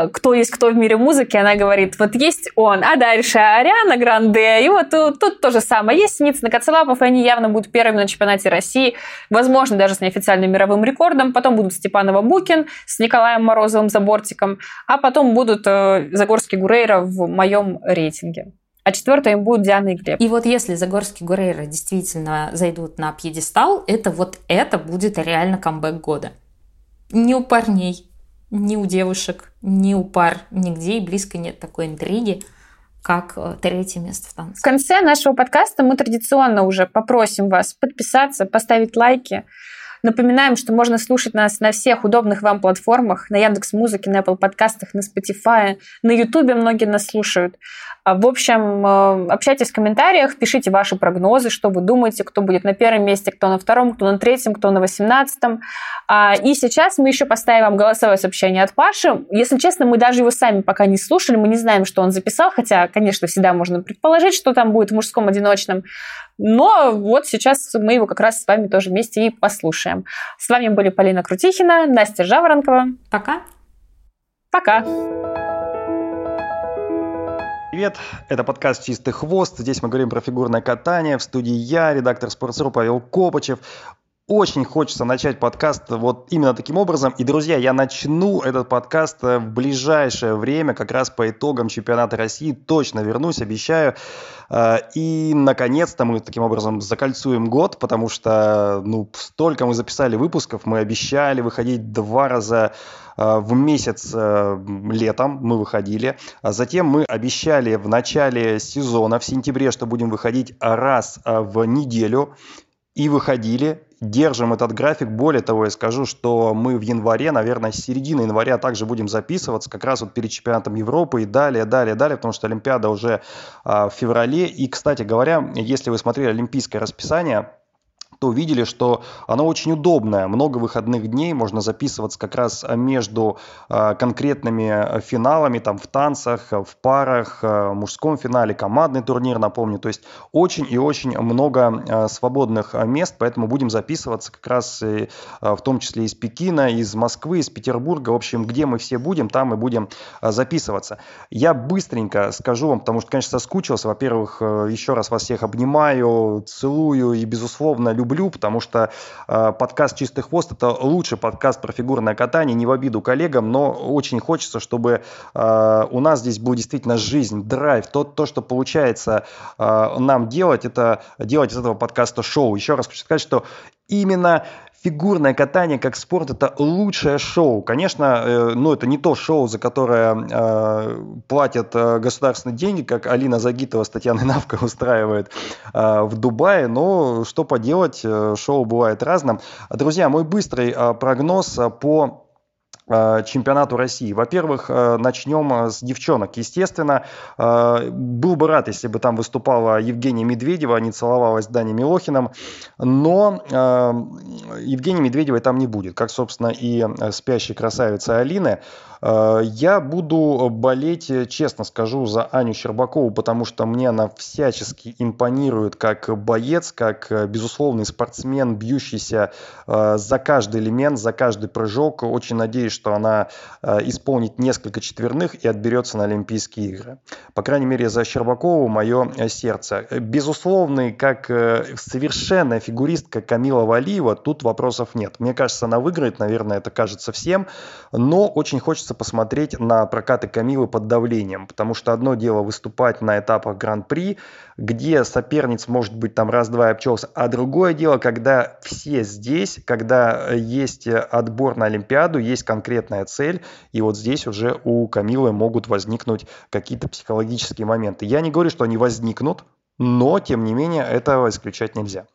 кто есть кто в мире музыки, она говорит, вот есть он, а дальше Ариана Гранде, и вот тут, тут то же самое. Есть Синицын Коцалапов, и они явно будут первыми на чемпионате России, возможно, даже с неофициальным мировым рекордом. Потом будут Степанова Букин с Николаем Морозовым за бортиком, а потом будут э, Загорский Гурейра в моем рейтинге. А четвертое им будет Диана и Глеб. И вот если Загорский Гурейра действительно зайдут на пьедестал, это вот это будет реально камбэк года. Ни у парней, ни у девушек, ни у пар, нигде и близко нет такой интриги как э, третье место в танце. В конце нашего подкаста мы традиционно уже попросим вас подписаться, поставить лайки, Напоминаем, что можно слушать нас на всех удобных вам платформах, на Яндекс Музыке, на Apple подкастах, на Spotify, на Ютубе многие нас слушают. А, в общем, э, общайтесь в комментариях, пишите ваши прогнозы, что вы думаете, кто будет на первом месте, кто на втором, кто на третьем, кто на восемнадцатом. А, и сейчас мы еще поставим вам голосовое сообщение от Паши. Если честно, мы даже его сами пока не слушали, мы не знаем, что он записал, хотя, конечно, всегда можно предположить, что там будет в мужском одиночном. Но вот сейчас мы его как раз с вами тоже вместе и послушаем. С вами были Полина Крутихина, Настя Жаворонкова. Пока. Пока. Привет, это подкаст «Чистый хвост». Здесь мы говорим про фигурное катание. В студии я, редактор «Спортсру» Павел Копачев. Очень хочется начать подкаст вот именно таким образом. И, друзья, я начну этот подкаст в ближайшее время, как раз по итогам чемпионата России. Точно вернусь, обещаю. Э, и, наконец-то, мы таким образом закольцуем год, потому что, ну, столько мы записали выпусков, мы обещали выходить два раза э, в месяц э, летом мы выходили. А затем мы обещали в начале сезона, в сентябре, что будем выходить раз в неделю. И выходили держим этот график. Более того, я скажу, что мы в январе, наверное, с середины января также будем записываться, как раз вот перед чемпионатом Европы и далее, далее, далее, потому что Олимпиада уже а, в феврале. И, кстати говоря, если вы смотрели олимпийское расписание, то увидели, что оно очень удобное. Много выходных дней, можно записываться как раз между а, конкретными финалами, там в танцах, в парах, в мужском финале, командный турнир, напомню. То есть очень и очень много свободных мест, поэтому будем записываться как раз и, в том числе из Пекина, из Москвы, из Петербурга. В общем, где мы все будем, там мы будем записываться. Я быстренько скажу вам, потому что, конечно, соскучился. Во-первых, еще раз вас всех обнимаю, целую и, безусловно, люблю люблю, потому что э, подкаст «Чистый хвост» — это лучший подкаст про фигурное катание, не в обиду коллегам, но очень хочется, чтобы э, у нас здесь была действительно жизнь, драйв, то, то что получается э, нам делать, это делать из этого подкаста шоу. Еще раз хочу сказать, что именно фигурное катание как спорт это лучшее шоу. Конечно, э, ну это не то шоу, за которое э, платят э, государственные деньги, как Алина Загитова с Татьяной Навко устраивает э, в Дубае, но что поделать, э, шоу бывает разным. Друзья, мой быстрый э, прогноз по Э, чемпионату России. Во-первых, э, начнем э, с девчонок. Естественно, был бы рад, если бы там выступала Евгения Медведева, а не целовалась с Даней Милохиным, но Евгении Медведевой там не будет, как, собственно, и спящей красавицы Алины. Э, я буду болеть, э, честно скажу, за Аню Щербакову, потому что мне она всячески импонирует как боец, как э, безусловный спортсмен, бьющийся за каждый элемент, за каждый прыжок. Очень надеюсь, что она исполнит несколько четверных и отберется на Олимпийские игры. По крайней мере, за Щербакову мое сердце. Безусловный, как совершенная фигуристка Камила Валиева, тут вопросов нет. Мне кажется, она выиграет, наверное, это кажется всем, но очень хочется посмотреть на прокаты Камилы под давлением, потому что одно дело выступать на этапах Гран-при, где соперниц может быть там раз-два и обчелся, а другое дело, когда все здесь, когда есть отбор на Олимпиаду, есть конкретная цель, и вот здесь уже у Камилы могут возникнуть какие-то психологические моменты. Я не говорю, что они возникнут, но, тем не менее, этого исключать нельзя.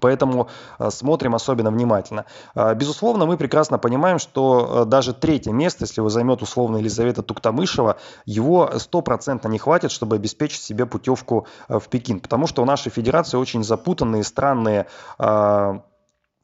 Поэтому э, смотрим особенно внимательно. Э, безусловно, мы прекрасно понимаем, что э, даже третье место, если его займет условно Елизавета Туктамышева, его стопроцентно не хватит, чтобы обеспечить себе путевку в Пекин. Потому что у нашей федерации очень запутанные, странные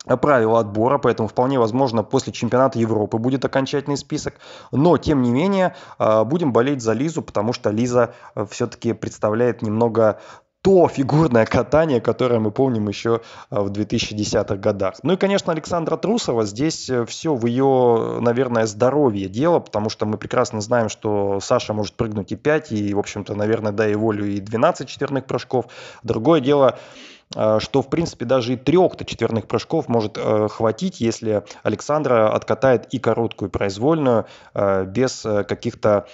правила отбора, поэтому вполне возможно после чемпионата Европы будет окончательный список. Но, тем не менее, будем болеть за Лизу, потому что Лиза все-таки представляет немного то фигурное катание, которое мы помним еще в 2010-х годах. Ну и, конечно, Александра Трусова. Здесь э, все в ее, наверное, здоровье дело, потому что мы прекрасно знаем, что Саша может прыгнуть и 5, и, в общем-то, наверное, дай волю и 12 четверных прыжков. Другое дело, Э, что, в принципе, даже и трех-то четверных прыжков может э, хватить, если Александра откатает и короткую и произвольную, э, без каких-то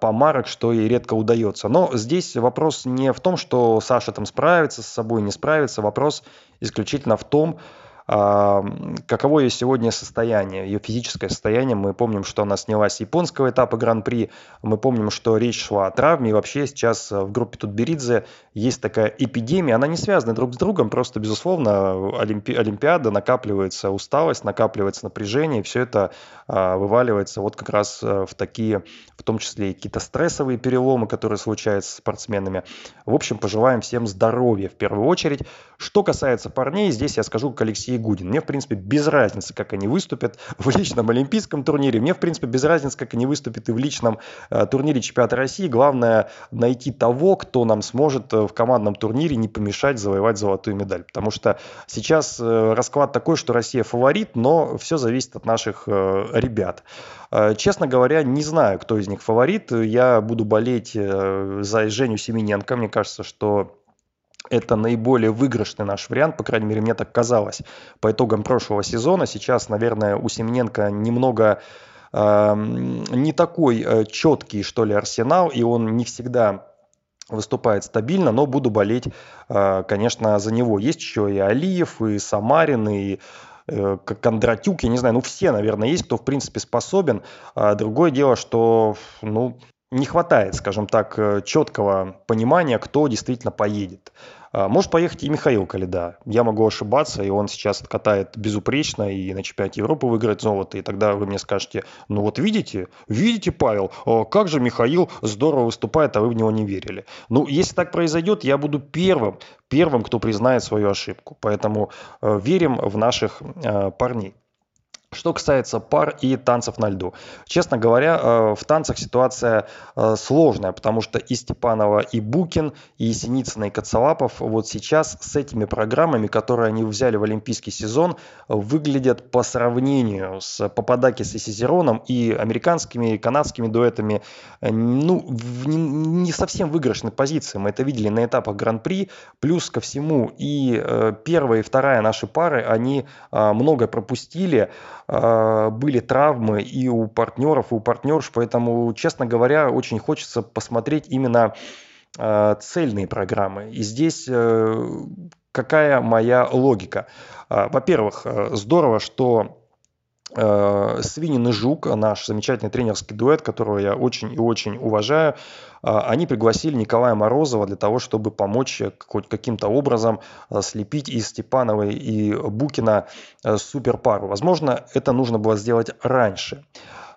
помарок, что ей редко удается. Но здесь вопрос не в том, что Саша там справится с собой, не справится, вопрос исключительно в том, каково ее сегодня состояние, ее физическое состояние. Мы помним, что она снялась с японского этапа Гран-при, мы помним, что речь шла о травме, и вообще сейчас в группе Тутберидзе есть такая эпидемия, она не связана друг с другом, просто, безусловно, Олимпи... Олимпиада, накапливается усталость, накапливается напряжение, и все это а, вываливается вот как раз э, в такие, в том числе и какие-то стрессовые переломы, которые случаются с спортсменами. В общем, пожелаем всем здоровья в первую очередь. Что касается парней, здесь я скажу, как Алексей Алексей Гудин. Мне, в принципе, без разницы, как они выступят в личном олимпийском турнире. Мне, в принципе, без разницы, как они выступят и в личном э, турнире чемпионата России. Главное найти того, кто нам сможет э, в командном турнире не помешать завоевать золотую медаль. Потому что сейчас э, расклад такой, что Россия фаворит, но все зависит от наших э, ребят. Э, честно говоря, не знаю, кто из них фаворит. Я буду болеть э, за Женю Семененко. Мне кажется, что это наиболее выигрышный наш вариант, по крайней мере, мне так казалось по итогам прошлого сезона. Сейчас, наверное, у Семененко немного э, не такой э, четкий, что ли, арсенал, и он не всегда выступает стабильно, но буду болеть, э, конечно, за него. Есть еще и Алиев, и Самарин, и э, Кондратюк, я не знаю, ну все, наверное, есть, кто в принципе способен. А другое дело, что, ну, не хватает, скажем так, э, четкого понимания, кто действительно поедет. А, может поехать и Михаил Калида. Я могу ошибаться, и он сейчас катает безупречно и на чемпионате Европы выиграет золото. И тогда вы мне скажете, ну вот видите, видите, Павел, как же Михаил здорово выступает, а вы в него не верили. Ну, если так произойдет, я буду первым, первым, кто признает свою ошибку. Поэтому э, верим в наших э, парней. Что касается пар и танцев на льду. Честно говоря, э, в танцах ситуация э, сложная, потому что и Степанова, и Букин, и Синицына, и Коцалапов вот сейчас с этими программами, которые они взяли в олимпийский сезон, выглядят по сравнению с Пападакис и Сизероном и американскими, и канадскими дуэтами э, ну, в не совсем выигрышной позиции. Мы это видели на этапах Гран-при. Плюс ко всему и первая, и вторая наши пары, они многое пропустили. А, были травмы и у партнеров, и у партнерш, поэтому, честно говоря, очень хочется посмотреть именно а, цельные программы. И здесь э, какая моя логика? А, во-первых, э, здорово, что Свинин и Жук, наш замечательный тренерский дуэт, которого я очень и очень уважаю, а, они пригласили Николая Морозова для того, чтобы помочь хоть каким-то образом слепить из Степановой и Букина суперпару. Возможно, это нужно было сделать раньше.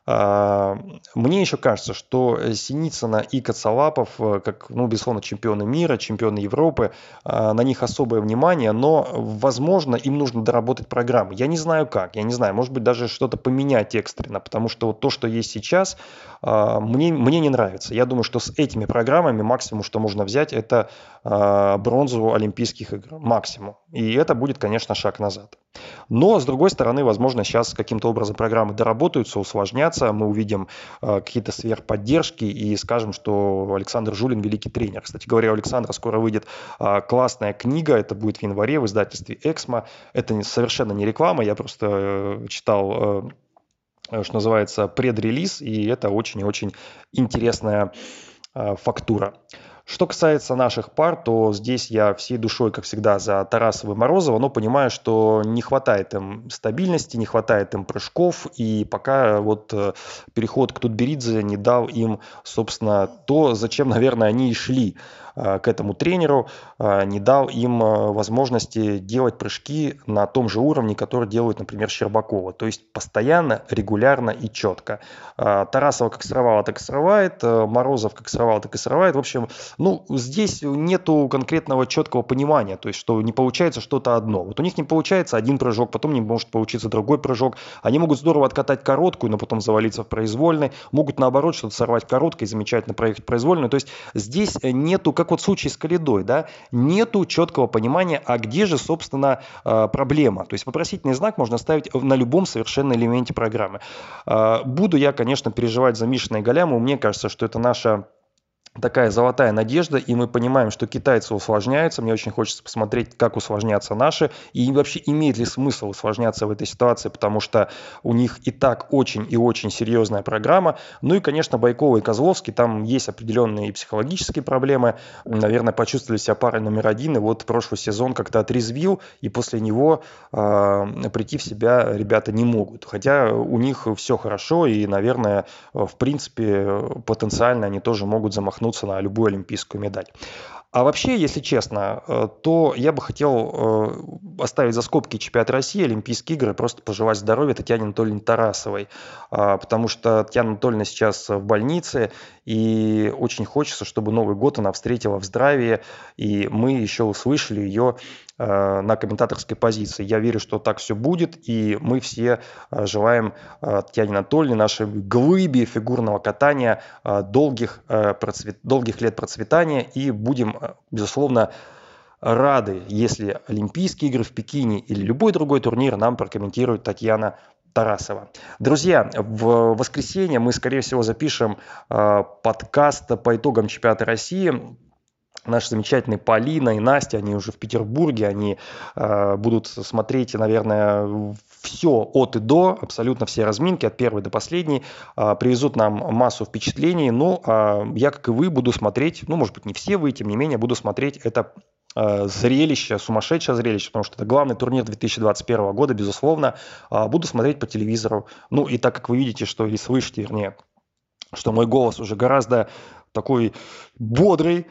А, мне еще кажется, что Синицына и Коцалапов, э, как, ну, безусловно, чемпионы мира, чемпионы Европы, а, на них особое внимание, но, возможно, им нужно доработать программу. Я не знаю как, я не знаю, может быть, даже что-то поменять экстренно, потому что вот то, что есть сейчас, а, мне, мне не нравится. Я думаю, что с этими программами максимум, что можно взять, это бронзу Олимпийских игр. Максимум. И это будет, конечно, шаг назад. Но, с другой стороны, возможно, сейчас каким-то образом программы доработаются, усложнятся, мы увидим э, какие-то сверхподдержки и скажем, что Александр Жулин великий тренер. Кстати говоря, у Александра скоро выйдет э, классная книга, это будет в январе в издательстве «Эксмо». Это не, совершенно не реклама, я просто э, читал э, что называется, предрелиз, и это очень и очень интересная э, фактура. Что касается наших пар, то здесь я всей душой, как всегда, за Тарасова и Морозова, но понимаю, что не хватает им стабильности, не хватает им прыжков, и пока вот э, переход к Тутберидзе не дал им, собственно, то, зачем, наверное, они и шли к этому тренеру, э, не дал им э, возможности делать прыжки на том же уровне, который делают, например, Щербакова. То есть постоянно, регулярно и четко. Тарасова как срывала, так и срывает. Морозов как срывал, так и срывает. В общем, ну, здесь нету конкретного четкого понимания, то есть, что не получается что-то одно. Вот у них не получается один прыжок, потом не может получиться другой прыжок. Они могут здорово откатать короткую, но потом завалиться в произвольной. Могут наоборот что-то сорвать короткой замечательно проехать произвольную. То есть здесь нету как как вот в случае с Калидой, да, нету четкого понимания, а где же, собственно, э, проблема. То есть вопросительный знак можно ставить на любом совершенно элементе программы. Э, буду я, конечно, переживать за Мишина и Галяму. Мне кажется, что это наша такая золотая надежда, и мы понимаем, что китайцы усложняются. Мне очень хочется посмотреть, как усложнятся наши, и вообще имеет ли смысл усложняться в этой ситуации, потому что у них и так очень и очень серьезная программа. Ну и, конечно, Байкова и Козловский, там есть определенные психологические проблемы. Наверное, почувствовали себя парой номер один, и вот прошлый сезон как-то отрезвил, и после него э, прийти в себя ребята не могут. Хотя у них все хорошо, и, наверное, в принципе, потенциально они тоже могут замахнуться наткнуться на любую олимпийскую медаль. А вообще, если честно, э, то я бы хотел э, оставить за скобки чемпионат России, Олимпийские игры, просто пожелать здоровья Татьяне Анатольевне Тарасовой, а, потому что Татьяна Анатольевна сейчас в больнице, и очень хочется, чтобы Новый год она встретила в здравии, и мы еще услышали ее на комментаторской позиции. Я верю, что так все будет, и мы все э, желаем э, Татьяне Анатольевне, нашей глыбе фигурного катания, долгих, процвет... долгих лет процветания, и будем, безусловно, рады, если Олимпийские игры в Пекине или любой другой турнир нам прокомментирует Татьяна Тарасова. Друзья, в воскресенье мы, скорее всего, запишем подкаст по итогам чемпионата России наши замечательные Полина и Настя, они уже в Петербурге, они э, будут смотреть, наверное, все от и до, абсолютно все разминки, от первой до последней, э, привезут нам массу впечатлений. Ну, э, я, как и вы, буду смотреть, ну, может быть, не все вы, тем не менее, буду смотреть это э, зрелище, сумасшедшее зрелище, потому что это главный турнир 2021 года, безусловно. Э, буду смотреть по телевизору. Ну, и так как вы видите, что, или слышите, вернее, что мой голос уже гораздо такой бодрый,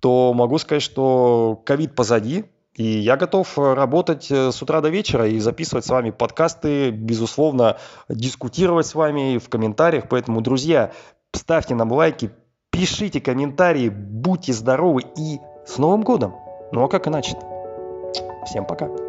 то могу сказать, что ковид позади, и я готов работать э, с утра до вечера и записывать с вами подкасты, безусловно, дискутировать с вами в комментариях. Поэтому, друзья, ставьте нам лайки, пишите комментарии, будьте здоровы и с Новым годом! Ну а как иначе? Всем пока!